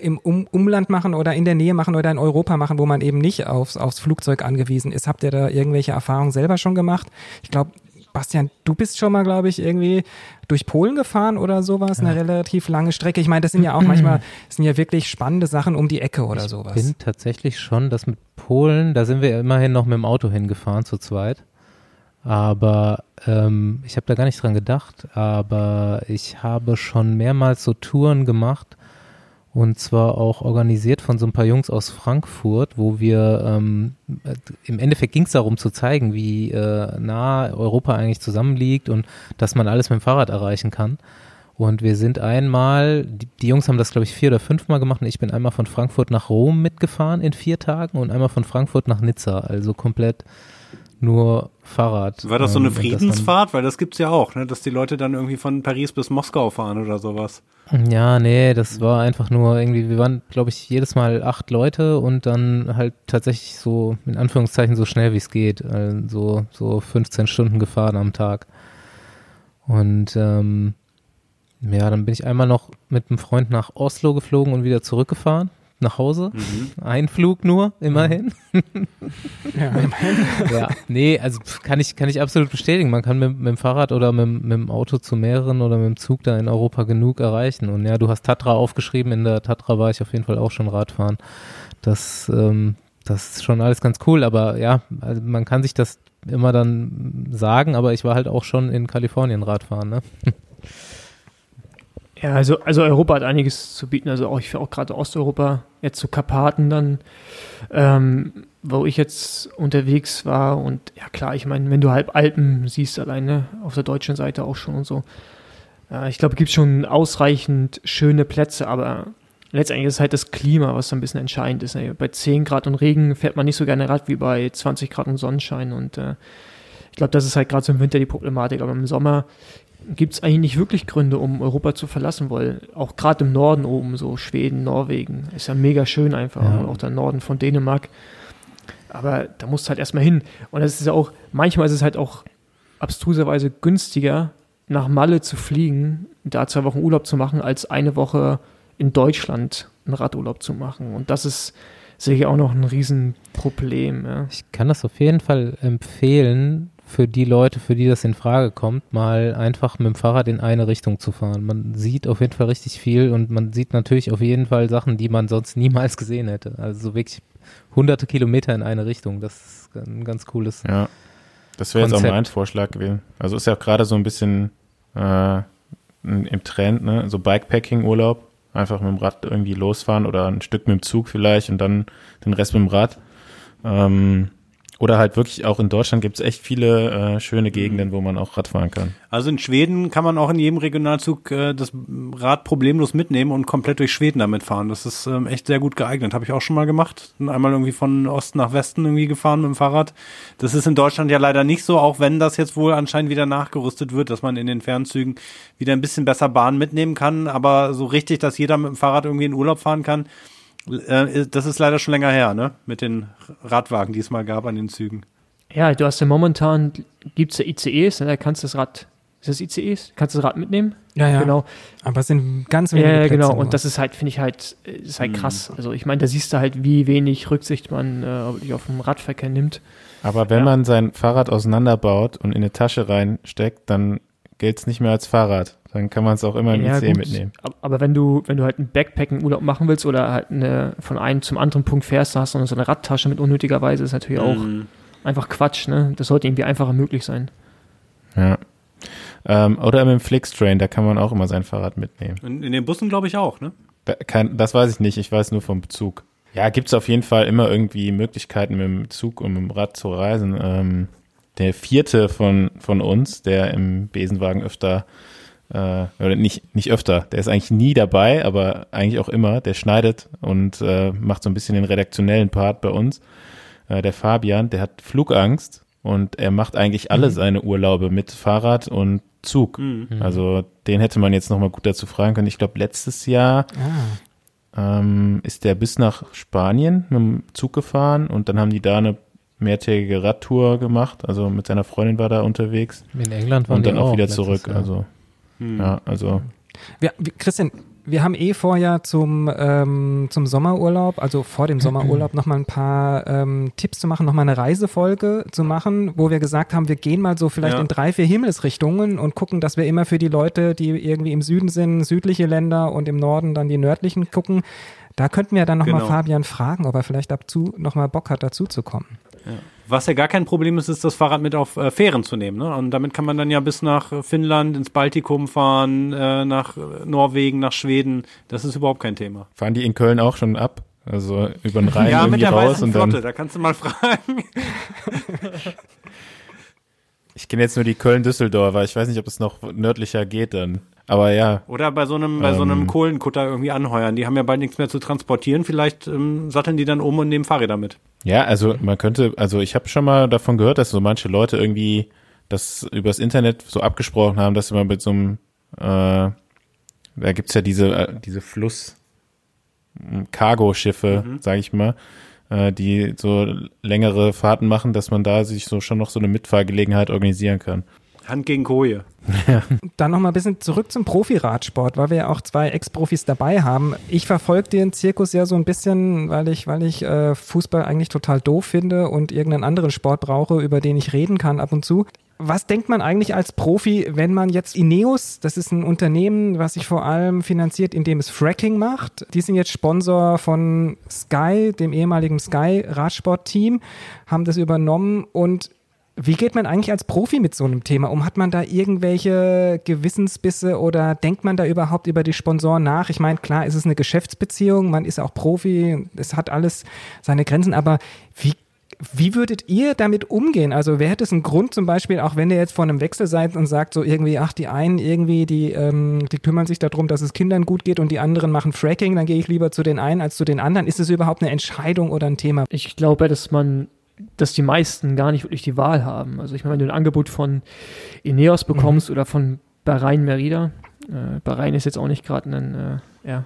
im um Umland machen oder in der Nähe machen oder in Europa machen, wo man eben nicht aufs, aufs Flugzeug angewiesen ist. Habt ihr da irgendwelche Erfahrungen selber schon gemacht? Ich glaube, Bastian, du bist schon mal, glaube ich, irgendwie durch Polen gefahren oder sowas, eine relativ lange Strecke. Ich meine, das sind ja auch manchmal, das sind ja wirklich spannende Sachen um die Ecke oder
ich
sowas.
Ich bin tatsächlich schon, das mit Polen, da sind wir immerhin noch mit dem Auto hingefahren zu zweit. Aber ähm, ich habe da gar nicht dran gedacht, aber ich habe schon mehrmals so Touren gemacht und zwar auch organisiert von so ein paar Jungs aus Frankfurt, wo wir ähm, im Endeffekt ging es darum zu zeigen, wie äh, nah Europa eigentlich zusammenliegt und dass man alles mit dem Fahrrad erreichen kann. Und wir sind einmal, die, die Jungs haben das glaube ich vier oder fünfmal gemacht und ich bin einmal von Frankfurt nach Rom mitgefahren in vier Tagen und einmal von Frankfurt nach Nizza, also komplett nur Fahrrad.
War das so eine ähm, Friedensfahrt? Weil das gibt's ja auch, ne? dass die Leute dann irgendwie von Paris bis Moskau fahren oder sowas.
Ja, nee, das war einfach nur irgendwie, wir waren, glaube ich, jedes Mal acht Leute und dann halt tatsächlich so, in Anführungszeichen, so schnell wie es geht. Also so 15 Stunden gefahren am Tag. Und ähm, ja, dann bin ich einmal noch mit einem Freund nach Oslo geflogen und wieder zurückgefahren nach Hause. Mhm. Ein Flug nur, immerhin. Ja, immerhin. ja, nee, also kann ich, kann ich absolut bestätigen. Man kann mit, mit dem Fahrrad oder mit, mit dem Auto zu mehreren oder mit dem Zug da in Europa genug erreichen. Und ja, du hast Tatra aufgeschrieben. In der Tatra war ich auf jeden Fall auch schon Radfahren. Das, ähm, das ist schon alles ganz cool. Aber ja, also man kann sich das immer dann sagen, aber ich war halt auch schon in Kalifornien Radfahren, ne?
Ja, also, also Europa hat einiges zu bieten. Also auch, ich finde auch gerade Osteuropa, jetzt zu Karpaten dann, ähm, wo ich jetzt unterwegs war. Und ja klar, ich meine, wenn du halb Alpen siehst, alleine auf der deutschen Seite auch schon und so. Äh, ich glaube, es gibt schon ausreichend schöne Plätze, aber letztendlich ist halt das Klima, was so ein bisschen entscheidend ist. Bei 10 Grad und Regen fährt man nicht so gerne Rad wie bei 20 Grad und Sonnenschein. Und äh, ich glaube, das ist halt gerade so im Winter die Problematik. Aber im Sommer gibt es eigentlich nicht wirklich Gründe, um Europa zu verlassen, weil auch gerade im Norden oben, so Schweden, Norwegen, ist ja mega schön einfach, ja. auch der Norden von Dänemark. Aber da musst du halt erstmal hin. Und das ist ja auch, manchmal ist es halt auch abstruserweise günstiger, nach Malle zu fliegen, da zwei Wochen Urlaub zu machen, als eine Woche in Deutschland einen Radurlaub zu machen. Und das ist sicher auch noch ein Riesenproblem. Ja.
Ich kann das auf jeden Fall empfehlen, für die Leute, für die das in Frage kommt, mal einfach mit dem Fahrrad in eine Richtung zu fahren. Man sieht auf jeden Fall richtig viel und man sieht natürlich auf jeden Fall Sachen, die man sonst niemals gesehen hätte. Also wirklich hunderte Kilometer in eine Richtung. Das ist ein ganz cooles.
Ja, das wäre jetzt auch mein Vorschlag gewesen. Also ist ja auch gerade so ein bisschen äh, im Trend, ne? So Bikepacking-Urlaub. Einfach mit dem Rad irgendwie losfahren oder ein Stück mit dem Zug vielleicht und dann den Rest mit dem Rad. Ähm, Oder halt wirklich auch in Deutschland gibt es echt viele äh, schöne Gegenden, wo man auch Rad fahren kann.
Also in Schweden kann man auch in jedem Regionalzug äh, das Rad problemlos mitnehmen und komplett durch Schweden damit fahren. Das ist ähm, echt sehr gut geeignet. Habe ich auch schon mal gemacht. Einmal irgendwie von Osten nach Westen irgendwie gefahren mit dem Fahrrad. Das ist in Deutschland ja leider nicht so, auch wenn das jetzt wohl anscheinend wieder nachgerüstet wird, dass man in den Fernzügen wieder ein bisschen besser Bahn mitnehmen kann. Aber so richtig, dass jeder mit dem Fahrrad irgendwie in Urlaub fahren kann, äh, das ist leider schon länger her, ne? Mit den Radwagen, die es mal gab an den Zügen.
Ja, du hast ja momentan, gibt es ja ICEs, ne? da kannst du das Rad, ist das ICEs? Kannst du das Rad mitnehmen?
Ja, ja.
Genau.
Aber es sind ganz wenige
Ja,
Plätze
genau. Und das ist halt, finde ich halt, äh, ist halt
Mhm.
krass. Also ich meine, da siehst du halt, wie wenig Rücksicht man äh, wirklich auf dem Radverkehr nimmt.
Aber wenn
Ja.
man sein Fahrrad auseinanderbaut und in eine Tasche reinsteckt, dann gilt es nicht mehr als Fahrrad. Dann kann man es auch immer im
Ja,
ICE
gut.
mitnehmen.
Ab- Aber wenn du, wenn du halt einen Backpacking-Urlaub machen willst oder halt eine, von einem zum anderen Punkt fährst, da hast du so eine Radtasche mit unnötigerweise, ist natürlich auch
Mhm.
einfach Quatsch, ne? Das sollte irgendwie einfacher möglich sein.
Ja. Ähm, oder mit dem Flixtrain, da kann man auch immer sein Fahrrad mitnehmen.
In, in den Bussen glaube ich auch, ne?
Da kann, das weiß ich nicht, ich weiß nur vom Zug. Ja, gibt's auf jeden Fall immer irgendwie Möglichkeiten, mit dem Zug und mit dem Rad zu reisen. Ähm, der vierte von, von uns, der im Besenwagen öfter, äh, oder nicht, nicht öfter, der ist eigentlich nie dabei, aber eigentlich auch immer, der schneidet und äh, macht so ein bisschen den redaktionellen Part bei uns. Äh, der Fabian, der hat Flugangst und er macht eigentlich alle seine Urlaube mit Fahrrad und Zug.
Mhm.
Also den hätte man jetzt nochmal gut dazu fragen können. Ich glaube, letztes Jahr
ah.
ähm, ist der bis nach Spanien mit dem Zug gefahren und dann haben die da eine mehrtägige Radtour gemacht. Also mit seiner Freundin war da unterwegs
In England waren
und dann
die
auch wieder zurück.
Jahr.
Also
Hm.
ja, also
Wir, wir, Christian, wir haben eh vorher zum, ähm, zum Sommerurlaub, also vor dem Sommerurlaub, nochmal ein paar ähm, Tipps zu machen, nochmal eine Reisefolge zu machen, wo wir gesagt haben, wir gehen mal so vielleicht
Ja.
in drei, vier Himmelsrichtungen und gucken, dass wir immer für die Leute, die irgendwie im Süden sind, südliche Länder und im Norden dann die nördlichen gucken. Da könnten wir dann nochmal
Genau.
Fabian fragen, ob er vielleicht dazu nochmal Bock hat, dazu zu kommen.
Was ja gar kein Problem ist, ist das Fahrrad mit auf äh, Fähren zu nehmen. Ne? Und damit kann man dann ja bis nach äh, Finnland, ins Baltikum fahren, äh, nach äh, Norwegen, nach Schweden. Das ist überhaupt kein Thema.
fahren die in Köln auch schon ab? Also über den Rhein
ja, mit
irgendwie
der
raus
weißen
und
Flotte,
dann.
da kannst du mal fragen.
Ich kenne jetzt nur die Köln-Düsseldorfer. Ich weiß nicht, ob es noch nördlicher geht dann. Aber ja,
Oder bei so einem, bei so einem
Ähm.
Kohlenkutter irgendwie anheuern. Die haben ja bald nichts mehr zu transportieren. Vielleicht ähm, satteln die dann um und nehmen Fahrräder mit.
Ja, also man könnte, also ich habe schon mal davon gehört, dass so manche Leute irgendwie das übers Internet so abgesprochen haben, dass mal mit so einem, äh, da gibt's ja diese, äh, diese Fluss, m, Cargo-Schiffe, sag ich mal, äh, die so längere Fahrten machen, dass man da sich so schon noch so eine Mitfahrgelegenheit organisieren kann.
Hand gegen Koje.
Dann noch mal ein bisschen zurück zum Profiradsport, weil wir ja auch zwei Ex-Profis dabei haben. Ich verfolge den Zirkus ja so ein bisschen, weil ich, weil ich äh, Fußball eigentlich total doof finde und irgendeinen anderen Sport brauche, über den ich reden kann ab und zu. Was denkt man eigentlich als Profi, wenn man jetzt Ineos, das ist ein Unternehmen, was sich vor allem finanziert, indem es Fracking macht. Die sind jetzt Sponsor von Sky, dem ehemaligen Sky Radsport-Team, haben das übernommen und wie geht man eigentlich als Profi mit so einem Thema um? Hat man da irgendwelche Gewissensbisse oder denkt man da überhaupt über die Sponsoren nach? Ich meine, klar, es ist eine Geschäftsbeziehung, man ist auch Profi, es hat alles seine Grenzen, aber wie, wie würdet ihr damit umgehen? Also wäre das ein Grund zum Beispiel, auch wenn ihr jetzt vor einem Wechsel seid und sagt so irgendwie, ach, die einen irgendwie, die, ähm, die kümmern sich darum, dass es Kindern gut geht und die anderen machen Fracking, dann gehe ich lieber zu den einen als zu den anderen. Ist es überhaupt eine Entscheidung oder ein Thema?
Ich glaube, dass man, dass die meisten gar nicht wirklich die Wahl haben. Also ich meine, wenn du ein Angebot von Ineos bekommst oder von Bahrain Merida, äh, Bahrain ist jetzt auch nicht gerade ein, äh, ja,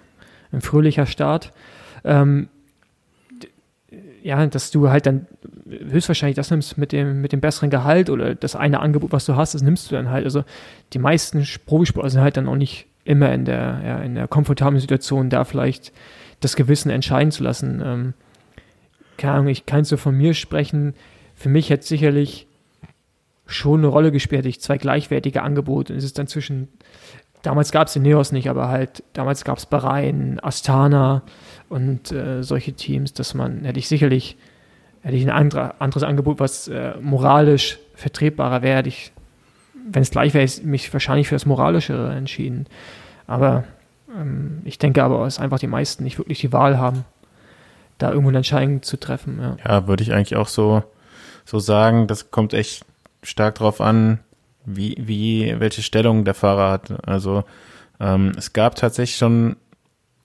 ein fröhlicher Start, ähm, ja, dass du halt dann höchstwahrscheinlich das nimmst mit dem, mit dem besseren Gehalt oder das eine Angebot, was du hast, das nimmst du dann halt. Also die meisten Profisportler sind halt dann auch nicht immer in der, ja, in der komfortablen Situation, da vielleicht das Gewissen entscheiden zu lassen. Ähm, keine Ahnung, ich kann so von mir sprechen. Für mich hätte sicherlich schon eine Rolle gespielt, hätte ich zwei gleichwertige Angebote. Und es ist dann zwischen, damals gab es den Neos nicht, aber halt, damals gab es Bahrain, Astana und äh, solche Teams, dass man, hätte ich sicherlich, hätte ich ein andere, anderes Angebot, was äh, moralisch vertretbarer wäre, hätte ich, wenn es gleich wäre, mich wahrscheinlich für das Moralischere entschieden. Aber ähm, ich denke aber, dass einfach die meisten nicht wirklich die Wahl haben, da irgendwo eine Entscheidung zu treffen. Ja.
Ja, würde ich eigentlich auch so, so sagen. Das kommt echt stark drauf an, wie, wie, welche Stellung der Fahrer hat. Also ähm, es gab tatsächlich schon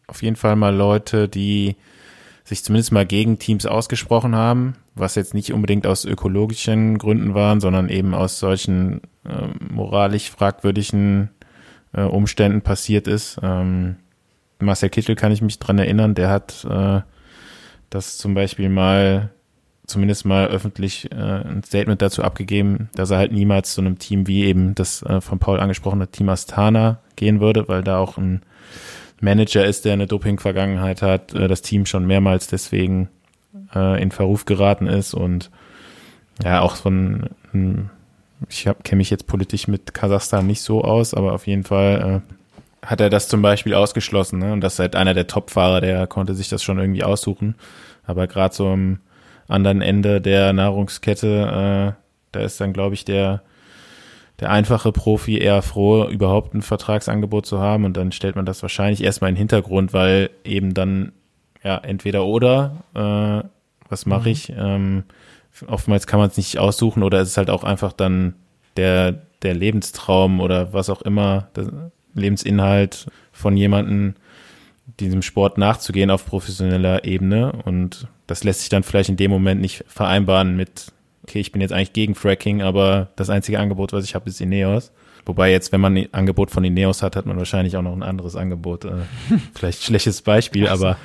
auf jeden Fall mal Leute, die sich zumindest mal gegen Teams ausgesprochen haben, was jetzt nicht unbedingt aus ökologischen Gründen waren, sondern eben aus solchen äh, moralisch fragwürdigen äh, Umständen passiert ist. Ähm, Marcel Kittel kann ich mich dran erinnern, der hat äh, das zum Beispiel mal zumindest mal öffentlich äh, ein Statement dazu abgegeben, dass er halt niemals zu einem Team wie eben das äh, von Paul angesprochene Team Astana gehen würde, weil da auch ein Manager ist, der eine Doping-Vergangenheit hat, äh, das Team schon mehrmals deswegen äh, in Verruf geraten ist und ja, auch von, ich kenne mich jetzt politisch mit Kasachstan nicht so aus, aber auf jeden Fall äh, hat er das zum Beispiel ausgeschlossen ne? und das ist halt einer der Top-Fahrer, der konnte sich das schon irgendwie aussuchen, aber gerade so am anderen Ende der Nahrungskette, äh, da ist dann, glaube ich, der der einfache Profi eher froh, überhaupt ein Vertragsangebot zu haben und dann stellt man das wahrscheinlich erstmal in den Hintergrund, weil eben dann ja entweder oder, äh, was mache mhm. ich? Ähm, oftmals kann man es nicht aussuchen oder es ist halt auch einfach dann der, der Lebenstraum oder was auch immer, der Lebensinhalt von jemandem, diesem Sport nachzugehen auf professioneller Ebene und das lässt sich dann vielleicht in dem Moment nicht vereinbaren mit okay, ich bin jetzt eigentlich gegen Fracking, aber das einzige Angebot, was ich habe, ist Ineos. Wobei jetzt, wenn man ein Angebot von Ineos hat, hat man wahrscheinlich auch noch ein anderes Angebot. Äh, vielleicht schlechtes Beispiel, aber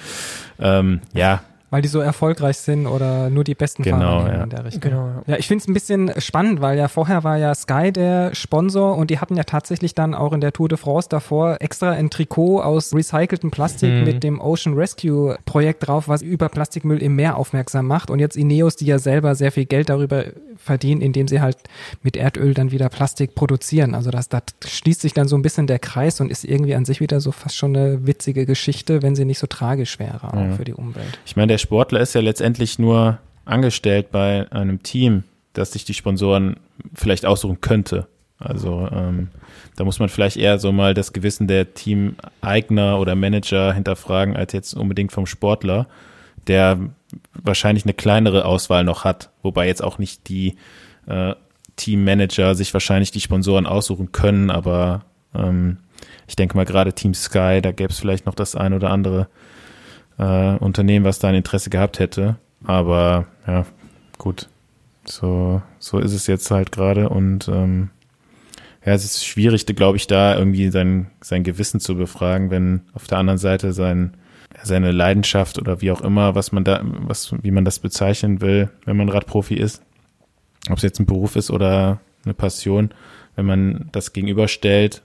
ähm, ja,
weil die so erfolgreich sind oder nur die besten
genau,
Fahrer
ja.
in der Richtung. Genau, ja. ja, ich finde es ein bisschen spannend, weil ja vorher war ja Sky der Sponsor und die hatten ja tatsächlich dann auch in der Tour de France davor extra ein Trikot aus recyceltem Plastik mhm. mit dem Ocean Rescue Projekt drauf, was über Plastikmüll im Meer aufmerksam macht. Und jetzt Ineos, die ja selber sehr viel Geld darüber verdienen, indem sie halt mit Erdöl dann wieder Plastik produzieren. Also das, das schließt sich dann so ein bisschen der Kreis und ist irgendwie an sich wieder so fast schon eine witzige Geschichte, wenn sie nicht so tragisch wäre auch ja. für die Umwelt.
Ich meine, der Sportler ist ja letztendlich nur angestellt bei einem Team, das sich die Sponsoren vielleicht aussuchen könnte. Also ähm, da muss man vielleicht eher so mal das Gewissen der Teameigner oder Manager hinterfragen, als jetzt unbedingt vom Sportler, der wahrscheinlich eine kleinere Auswahl noch hat, wobei jetzt auch nicht die äh, Teammanager sich wahrscheinlich die Sponsoren aussuchen können, aber ähm, ich denke mal gerade Team Sky, da gäbe es vielleicht noch das ein oder andere äh, Unternehmen, was da ein Interesse gehabt hätte. Aber ja, gut, so, so ist es jetzt halt gerade und ähm, ja, es ist schwierig, glaube ich, da irgendwie sein, sein Gewissen zu befragen, wenn auf der anderen Seite sein seine Leidenschaft oder wie auch immer, was man da, was, wie man das bezeichnen will, wenn man Radprofi ist. Ob es jetzt ein Beruf ist oder eine Passion, wenn man das gegenüberstellt,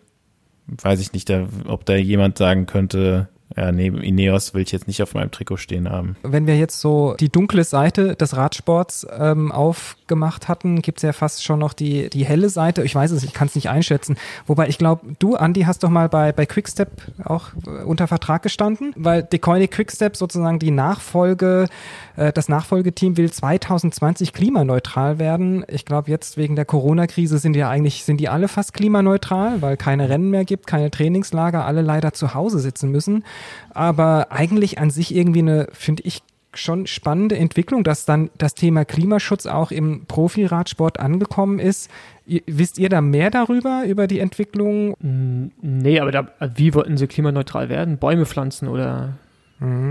weiß ich nicht, ob da jemand sagen könnte, ja, nee, Ineos will ich jetzt nicht auf meinem Trikot stehen haben.
Wenn wir jetzt so die dunkle Seite des Radsports ähm, aufgemacht hatten, gibt es ja fast schon noch die, die helle Seite. Ich weiß es, ich kann es nicht einschätzen. Wobei ich glaube, du, Andi, hast doch mal bei, bei Quickstep auch äh, unter Vertrag gestanden, weil Decoynic Quickstep sozusagen die Nachfolge, äh, das Nachfolgeteam will 2020 klimaneutral werden. Ich glaube, jetzt wegen der Corona-Krise sind ja eigentlich, sind die alle fast klimaneutral, weil keine Rennen mehr gibt, keine Trainingslager, alle leider zu Hause sitzen müssen aber eigentlich an sich irgendwie eine, finde ich, schon spannende Entwicklung, dass dann das Thema Klimaschutz auch im Profiradsport angekommen ist. wisst ihr da mehr darüber, über die Entwicklung?
Nee, aber da, wie wollten sie klimaneutral werden? Bäume pflanzen oder.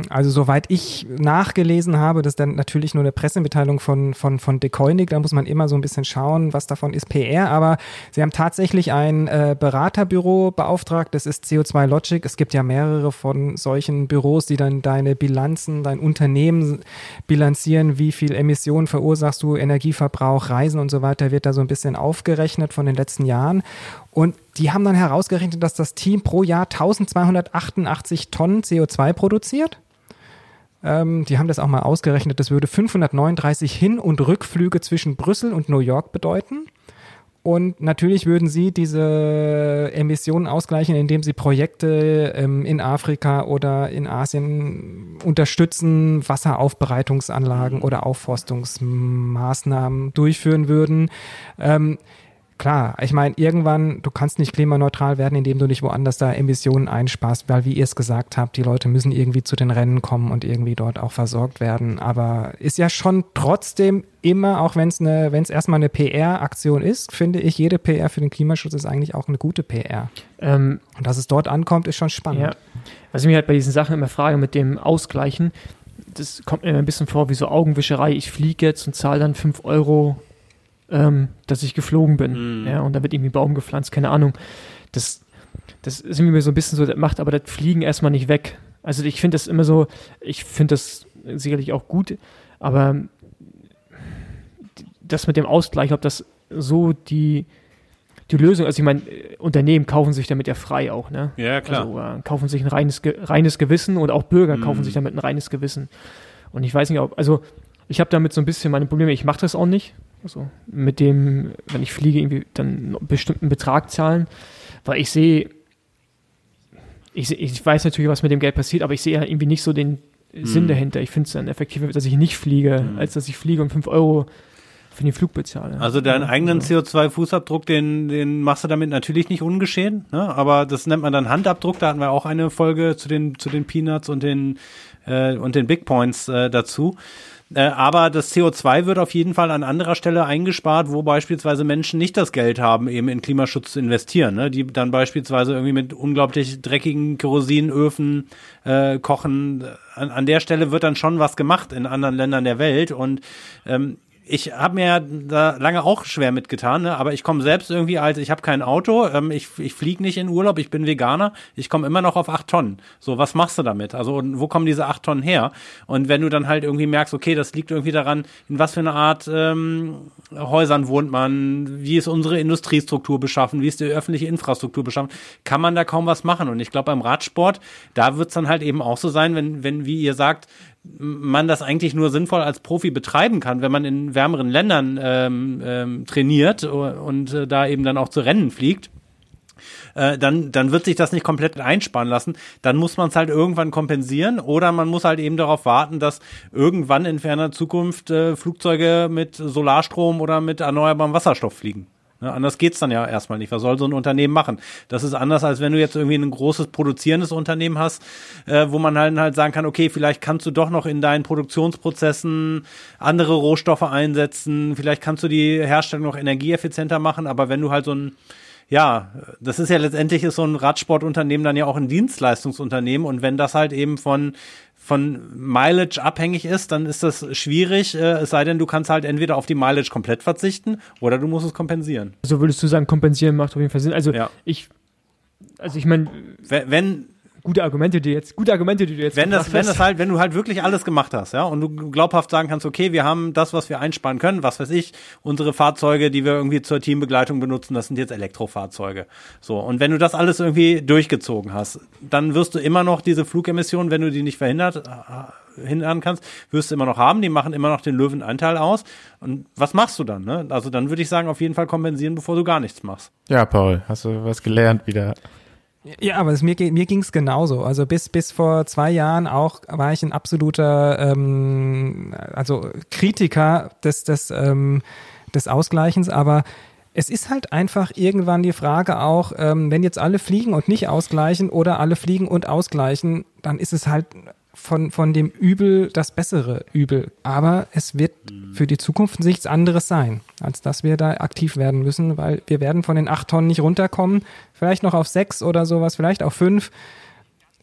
Also soweit ich nachgelesen habe, das ist dann natürlich nur eine Pressemitteilung von, von, von Decoinig, da muss man immer so ein bisschen schauen, was davon ist PR, aber sie haben tatsächlich ein äh, Beraterbüro beauftragt, das ist CO2 Logic, es gibt ja mehrere von solchen Büros, die dann deine Bilanzen, dein Unternehmen bilanzieren, wie viel Emissionen verursachst du, Energieverbrauch, Reisen und so weiter, wird da so ein bisschen aufgerechnet von den letzten Jahren und die haben dann herausgerechnet, dass das Team pro Jahr 1288 Tonnen CO2 produziert. Ähm, die haben das auch mal ausgerechnet. Das würde 539 Hin- und Rückflüge zwischen Brüssel und New York bedeuten. Und natürlich würden sie diese Emissionen ausgleichen, indem sie Projekte ähm, in Afrika oder in Asien unterstützen, Wasseraufbereitungsanlagen oder Aufforstungsmaßnahmen durchführen würden. Ähm, klar, ich meine, irgendwann, du kannst nicht klimaneutral werden, indem du nicht woanders da Emissionen einsparst, weil, wie ihr es gesagt habt, die Leute müssen irgendwie zu den Rennen kommen und irgendwie dort auch versorgt werden. Aber ist ja schon trotzdem immer, auch wenn es eine, wenn es erstmal eine PR-Aktion ist, finde ich, jede PR für den Klimaschutz ist eigentlich auch eine gute PR. Ähm, und dass es dort ankommt, ist schon spannend. Ja.
Was ich mir halt bei diesen Sachen immer frage mit dem Ausgleichen, das kommt mir ein bisschen vor wie so Augenwischerei. Ich fliege jetzt und zahle dann 5 Euro ähm, dass ich geflogen bin. Mm. Ja, und da wird irgendwie ein Baum gepflanzt, keine Ahnung. Das, das ist irgendwie so ein bisschen so, das macht aber das Fliegen erstmal nicht weg. Also ich finde das immer so, ich finde das sicherlich auch gut, aber das mit dem Ausgleich, ob das so die, die Lösung, also ich meine, Unternehmen kaufen sich damit ja frei auch, ne?
Ja, klar.
Also äh, kaufen sich ein reines, reines Gewissen und auch Bürger mm. kaufen sich damit ein reines Gewissen. Und ich weiß nicht, ob, also ich habe damit so ein bisschen meine Probleme, ich mache das auch nicht, also mit dem, wenn ich fliege, irgendwie dann einen bestimmten Betrag zahlen, weil ich sehe, ich, ich weiß natürlich, was mit dem Geld passiert, aber ich sehe ja irgendwie nicht so den Sinn mhm. dahinter. Ich finde es dann effektiver, dass ich nicht fliege, mhm. als dass ich fliege und 5 Euro für den Flug bezahle.
Also deinen eigenen CO2-Fußabdruck, den, den machst du damit natürlich nicht ungeschehen, ne? aber das nennt man dann Handabdruck. Da hatten wir auch eine Folge zu den, zu den Peanuts und den, äh, und den Big Points äh, dazu. Äh, aber das CO2 wird auf jeden Fall an anderer Stelle eingespart, wo beispielsweise Menschen nicht das Geld haben, eben in Klimaschutz zu investieren, ne? die dann beispielsweise irgendwie mit unglaublich dreckigen Kerosinöfen äh, kochen. An, an der Stelle wird dann schon was gemacht in anderen Ländern der Welt und ähm, ich habe mir da lange auch schwer mitgetan, ne? aber ich komme selbst irgendwie als, ich habe kein Auto, ähm, ich, ich fliege nicht in Urlaub, ich bin Veganer, ich komme immer noch auf acht Tonnen. So, was machst du damit? Also, und wo kommen diese acht Tonnen her? Und wenn du dann halt irgendwie merkst, okay, das liegt irgendwie daran, in was für eine Art ähm, Häusern wohnt man, wie ist unsere Industriestruktur beschaffen, wie ist die öffentliche Infrastruktur beschaffen, kann man da kaum was machen. Und ich glaube, beim Radsport, da wird's dann halt eben auch so sein, wenn, wenn, wie ihr sagt, man das eigentlich nur sinnvoll als Profi betreiben kann, wenn man in wärmeren Ländern ähm, ähm, trainiert und äh, da eben dann auch zu Rennen fliegt. Äh, dann, dann wird sich das nicht komplett einsparen lassen. Dann muss man es halt irgendwann kompensieren oder man muss halt eben darauf warten, dass irgendwann in ferner Zukunft äh, Flugzeuge mit Solarstrom oder mit erneuerbarem Wasserstoff fliegen. Ne, anders geht's dann ja erstmal nicht. Was soll so ein Unternehmen machen? Das ist anders, als wenn du jetzt irgendwie ein großes produzierendes Unternehmen hast, äh, wo man halt, halt sagen kann, okay, vielleicht kannst du doch noch in deinen Produktionsprozessen andere Rohstoffe einsetzen, vielleicht kannst du die Herstellung noch energieeffizienter machen, aber wenn du halt so ein ja, das ist ja letztendlich ist so ein Radsportunternehmen dann ja auch ein Dienstleistungsunternehmen und wenn das halt eben von von Mileage abhängig ist, dann ist das schwierig, äh, es sei denn, du kannst halt entweder auf die Mileage komplett verzichten oder du musst es kompensieren.
Also würdest du sagen, kompensieren macht auf jeden Fall Sinn. Also ja. ich, also ich meine,
wenn,
gute Argumente, die jetzt, gute Argumente, die du jetzt
wenn das, wenn das halt, wenn du halt wirklich alles gemacht hast, ja, und du glaubhaft sagen kannst, okay, wir haben das, was wir einsparen können, was weiß ich, unsere Fahrzeuge, die wir irgendwie zur Teambegleitung benutzen, das sind jetzt Elektrofahrzeuge. So. Und wenn du das alles irgendwie durchgezogen hast, dann wirst du immer noch diese Flugemissionen, wenn du die nicht verhindert, äh, hindern kannst, wirst du immer noch haben. Die machen immer noch den Löwenanteil aus. Und was machst du dann? Ne? Also dann würde ich sagen, auf jeden Fall kompensieren, bevor du gar nichts machst.
Ja, Paul, hast du was gelernt wieder?
Ja, aber es, mir, mir ging es genauso. Also bis, bis vor zwei Jahren auch war ich ein absoluter ähm, also Kritiker des, des, ähm, des Ausgleichens, aber es ist halt einfach irgendwann die Frage auch, ähm, wenn jetzt alle fliegen und nicht ausgleichen oder alle fliegen und ausgleichen, dann ist es halt von, von dem Übel das bessere Übel. Aber es wird für die Zukunft nichts anderes sein, als dass wir da aktiv werden müssen, weil wir werden von den acht Tonnen nicht runterkommen. Vielleicht noch auf sechs oder sowas, vielleicht auf fünf.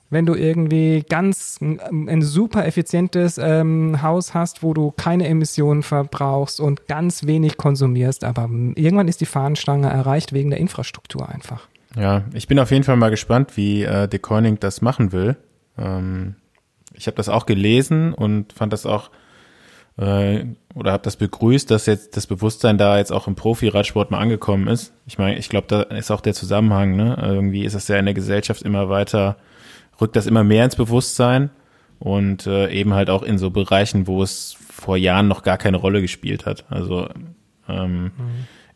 Wenn du irgendwie ganz ein, super effizientes ähm, Haus hast, wo du keine Emissionen verbrauchst und ganz wenig konsumierst, aber irgendwann ist die Fahnenstange erreicht wegen der Infrastruktur einfach.
Ja, ich bin auf jeden Fall mal gespannt, wie äh, De das machen will. Ähm, ich habe das auch gelesen und fand das auch äh, oder habe das begrüßt, dass jetzt das Bewusstsein da jetzt auch im Profi-Radsport mal angekommen ist. Ich meine, ich glaube, da ist auch der Zusammenhang. Ne? Irgendwie ist das ja in der Gesellschaft immer weiter, rückt das immer mehr ins Bewusstsein und äh, eben halt auch in so Bereichen, wo es vor Jahren noch gar keine Rolle gespielt hat. Also ähm, mhm.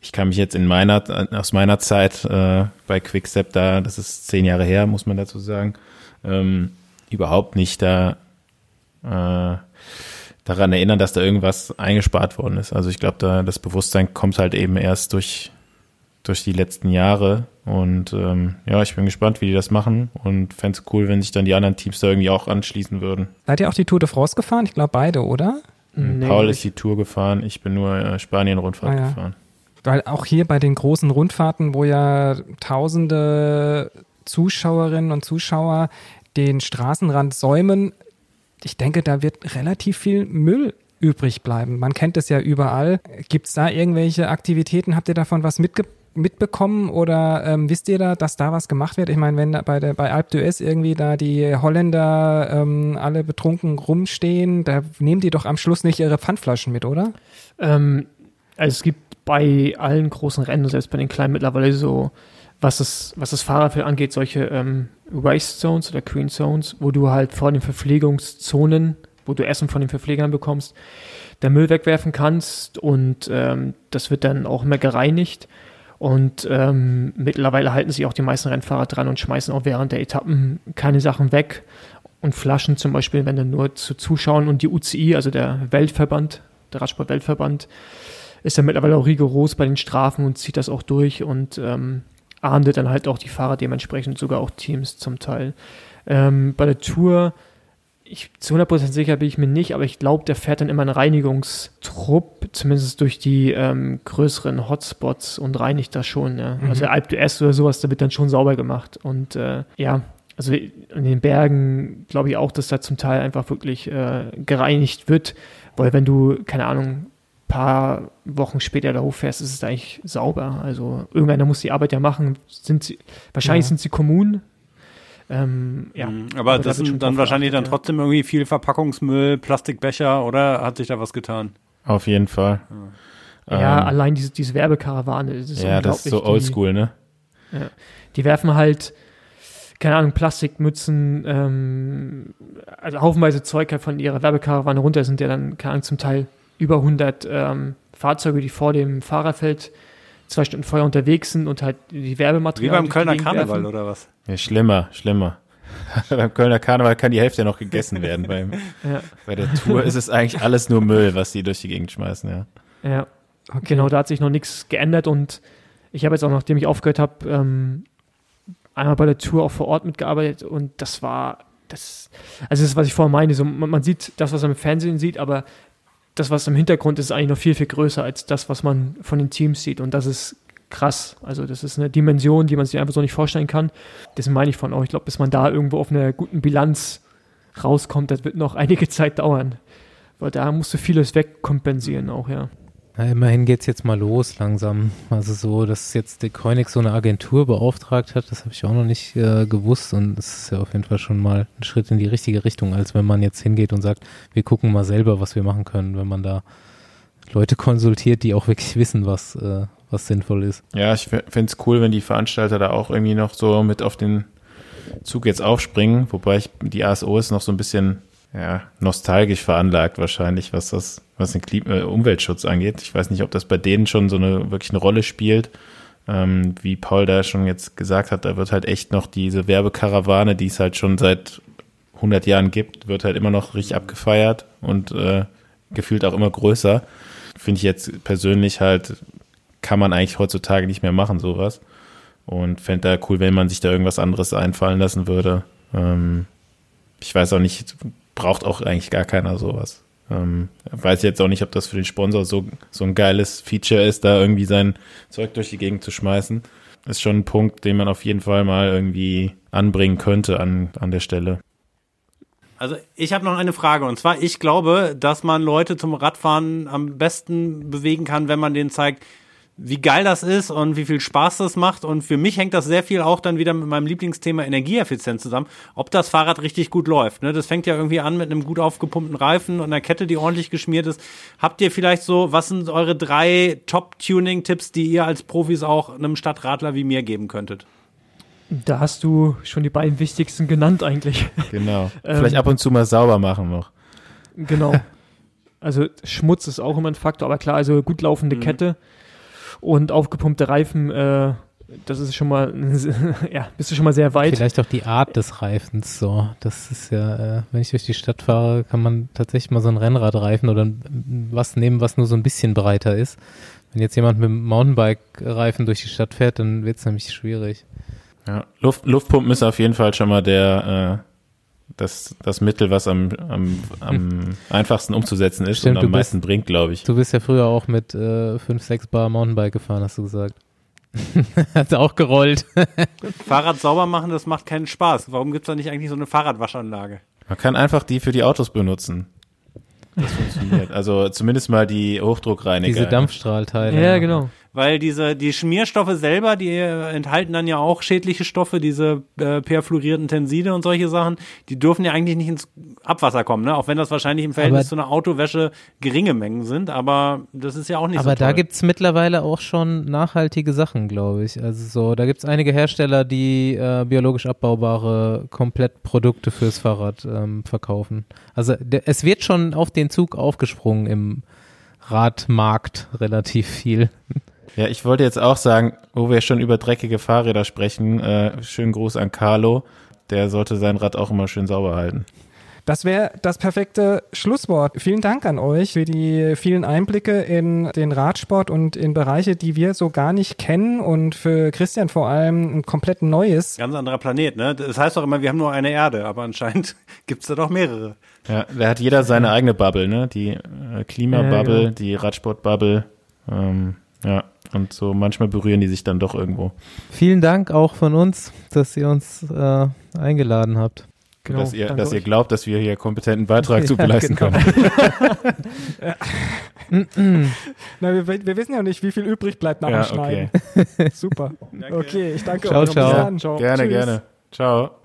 ich kann mich jetzt in meiner aus meiner Zeit äh, bei Quickstep da, das ist zehn Jahre her, muss man dazu sagen. Ähm, überhaupt nicht da äh, daran erinnern, dass da irgendwas eingespart worden ist. Also ich glaube, da das Bewusstsein kommt halt eben erst durch durch die letzten Jahre. Und ähm, ja, ich bin gespannt, wie die das machen und fände es cool, wenn sich dann die anderen Teams da irgendwie auch anschließen würden.
Seid ihr auch die Tour de France gefahren? Ich glaube beide, oder?
Nee,
Paul ist die Tour gefahren, ich bin nur äh, Spanien-Rundfahrt
Ah, ja.
gefahren.
Weil auch hier bei den großen Rundfahrten, wo ja tausende Zuschauerinnen und Zuschauer den Straßenrand säumen, ich denke, da wird relativ viel Müll übrig bleiben. Man kennt es ja überall. Gibt es da irgendwelche Aktivitäten? Habt ihr davon was mitge mitbekommen oder ähm, wisst ihr da, dass da was gemacht wird? Ich meine, wenn bei der bei Alpe d'Huez irgendwie da die Holländer ähm, alle betrunken rumstehen, da nehmen die doch am Schluss nicht ihre Pfandflaschen mit, oder?
Ähm, also es gibt bei allen großen Rennen, selbst bei den kleinen mittlerweile so, was das, was das Fahrerfeld angeht, solche ähm, Waste Zones oder Green Zones, wo du halt vor den Verpflegungszonen, wo du Essen von den Verpflegern bekommst, der Müll wegwerfen kannst und ähm, das wird dann auch immer gereinigt. Und ähm, mittlerweile halten sich auch die meisten Rennfahrer dran und schmeißen auch während der Etappen keine Sachen weg. Und Flaschen zum Beispiel, wenn dann nur zu Zuschauern und die UCI, also der Weltverband, der Radsport-Weltverband, ist ja mittlerweile auch rigoros bei den Strafen und zieht das auch durch und ähm, ahndet dann halt auch die Fahrer dementsprechend, sogar auch Teams zum Teil. Ähm, bei der Tour, ich, zu 100% sicher bin ich mir nicht, aber ich glaube, der fährt dann immer einen Reinigungstrupp, zumindest durch die ähm, größeren Hotspots und reinigt das schon. Ja.
Mhm.
Also der Alp d'Huez oder sowas, da wird dann schon sauber gemacht. Und äh, ja, also in den Bergen glaube ich auch, dass da zum Teil einfach wirklich äh, gereinigt wird, weil wenn du, keine Ahnung, paar Wochen später da hochfährst, ist es eigentlich sauber. Also irgendeiner muss die Arbeit ja machen. Sind sie, wahrscheinlich
Ja.
sind sie Kommunen. Ähm, ja.
Mhm, Aber,
da
das
wird schon
sind dann wahrscheinlich dann
geachtet, ja.
trotzdem irgendwie viel Verpackungsmüll, Plastikbecher oder hat sich da was getan?
Auf jeden Fall.
Ja,
Ähm,
allein diese, diese Werbekarawane. Das ist
ja, das ist so oldschool, ne?
Die, die werfen halt, keine Ahnung, Plastikmützen, ähm, also haufenweise Zeug halt von ihrer Werbekarawane runter. Das sind ja dann, keine Ahnung, zum Teil über 100 ähm, Fahrzeuge, die vor dem Fahrerfeld zwei Stunden vorher unterwegs sind und halt die
Wie
Werbematerial.
beim Kölner Karneval
werfen.
oder was?
Ja, schlimmer, schlimmer. Beim Kölner Karneval kann die Hälfte ja noch gegessen werden. Beim,
Ja,
bei der Tour ist es eigentlich alles nur Müll, was die durch die Gegend schmeißen, ja.
ja. Genau, da hat sich noch nichts geändert und ich habe jetzt auch, nachdem ich aufgehört habe, ähm, einmal bei der Tour auch vor Ort mitgearbeitet und das war das, also das ist, was ich vorhin meine, so, man, man sieht das, was man im Fernsehen sieht, aber das, was im Hintergrund ist, ist eigentlich noch viel, viel größer als das, was man von den Teams sieht und das ist krass. Also das ist eine Dimension, die man sich einfach so nicht vorstellen kann. Deswegen meine ich von auch, ich glaube, bis man da irgendwo auf einer guten Bilanz rauskommt, das wird noch einige Zeit dauern. Weil da musst du vieles wegkompensieren auch, ja.
Na, immerhin geht's jetzt mal los langsam. Also so, dass jetzt der Koenig so eine Agentur beauftragt hat, das habe ich auch noch nicht äh, gewusst und das ist ja auf jeden Fall schon mal ein Schritt in die richtige Richtung, als wenn man jetzt hingeht und sagt, wir gucken mal selber, was wir machen können, wenn man da Leute konsultiert, die auch wirklich wissen, was, äh, was sinnvoll ist.
Ja, ich finde es cool, wenn die Veranstalter da auch irgendwie noch so mit auf den Zug jetzt aufspringen, wobei ich, die ASO ist noch so ein bisschen ja, nostalgisch veranlagt wahrscheinlich, was das, was den Klima äh, Umweltschutz angeht. Ich weiß nicht, ob das bei denen schon so eine wirklich eine Rolle spielt. Ähm, wie Paul da schon jetzt gesagt hat, da wird halt echt noch diese Werbekarawane, die es halt schon seit 100 Jahren gibt, wird halt immer noch richtig abgefeiert und äh, gefühlt auch immer größer. Finde ich jetzt persönlich halt, kann man eigentlich heutzutage nicht mehr machen, sowas. Und fände da cool, wenn man sich da irgendwas anderes einfallen lassen würde. Ähm, ich weiß auch nicht, braucht auch eigentlich gar keiner sowas. Ähm, weiß jetzt auch nicht, ob das für den Sponsor so, so ein geiles Feature ist, da irgendwie sein Zeug durch die Gegend zu schmeißen. Ist schon ein Punkt, den man auf jeden Fall mal irgendwie anbringen könnte an, an der Stelle.
Also ich habe noch eine Frage und zwar, ich glaube, dass man Leute zum Radfahren am besten bewegen kann, wenn man denen zeigt, wie geil das ist und wie viel Spaß das macht. Und für mich hängt das sehr viel auch dann wieder mit meinem Lieblingsthema Energieeffizienz zusammen, ob das Fahrrad richtig gut läuft. Ne? Das fängt ja irgendwie an mit einem gut aufgepumpten Reifen und einer Kette, die ordentlich geschmiert ist. Habt ihr vielleicht so, was sind eure drei Top-Tuning-Tipps, die ihr als Profis auch einem Stadtradler wie mir geben könntet?
Da hast du schon die beiden wichtigsten genannt eigentlich.
Genau.
Ähm,
Vielleicht ab und zu mal sauber machen noch.
Genau. Also Schmutz ist auch immer ein Faktor, aber klar, also gut laufende Kette und aufgepumpte Reifen, äh, das ist schon mal, ja, bist du schon mal sehr weit.
Vielleicht auch die Art des Reifens so. Das ist ja, äh, wenn ich durch die Stadt fahre, kann man tatsächlich mal so einen Rennradreifen oder ein- was nehmen, was nur so ein bisschen breiter ist. Wenn jetzt jemand mit dem Mountainbike-Reifen durch die Stadt fährt, dann wird es nämlich schwierig.
Ja, Luft, Luftpumpen ist auf jeden Fall schon mal der, äh, das, das Mittel, was am, am, am einfachsten umzusetzen ist
Stimmt,
und am
bist-
meisten bringt, glaube ich.
Du bist ja früher auch mit äh, 5, 6 Bar Mountainbike gefahren, hast du gesagt. Hat auch gerollt.
Fahrrad sauber machen, das macht keinen Spaß. Warum gibt's da nicht eigentlich so eine Fahrradwaschanlage?
Man kann einfach die für die Autos benutzen. Das funktioniert. Also zumindest mal die Hochdruckreiniger.
Diese Dampfstrahlteile.
Ja, genau.
Weil diese, die Schmierstoffe selber, die enthalten dann ja auch schädliche Stoffe, diese äh, perfluorierten Tenside und solche Sachen, die dürfen ja eigentlich nicht ins Abwasser kommen, ne? Auch wenn das wahrscheinlich im Verhältnis
Aber-
zu einer Autowäsche geringe Mengen sind, aber das ist ja auch nicht
Aber
so
da
toll.
gibt's mittlerweile auch schon nachhaltige Sachen, glaube ich. Also so, da gibt's einige Hersteller, die äh, biologisch abbaubare Komplettprodukte fürs Fahrrad ähm, verkaufen. Also der, es wird schon auf den Zug aufgesprungen im Radmarkt relativ viel.
Ja, ich wollte jetzt auch sagen, wo wir schon über dreckige Fahrräder sprechen, äh, schönen Gruß an Carlo. Der sollte sein Rad auch immer schön sauber halten.
Das wäre das perfekte Schlusswort. Vielen Dank an euch für die vielen Einblicke in den Radsport und in Bereiche, die wir so gar nicht kennen und für Christian vor allem ein komplett neues.
Ganz anderer Planet, ne? Das heißt doch immer, wir haben nur eine Erde, aber anscheinend gibt's da doch mehrere.
Ja, da hat jeder seine eigene Bubble, ne? Die äh, Klimabubble,
Ja, genau.
die Radsportbubble. Ähm, ja, und so manchmal berühren die sich dann doch irgendwo.
Vielen Dank auch von uns, dass ihr uns äh, eingeladen habt.
genau.
dass, ihr, dass ihr glaubt, dass wir hier kompetenten Beitrag zu
Ja,
leisten
genau.
können.
Na, wir, wir wissen ja nicht, wie viel übrig bleibt nach
Ja,
dem Schneiden. Super.
Danke.
Okay, ich danke
Ciao,
euch. Bis
ciao.
dann. Ciao.
Gerne,
Tschüss.
gerne. Ciao.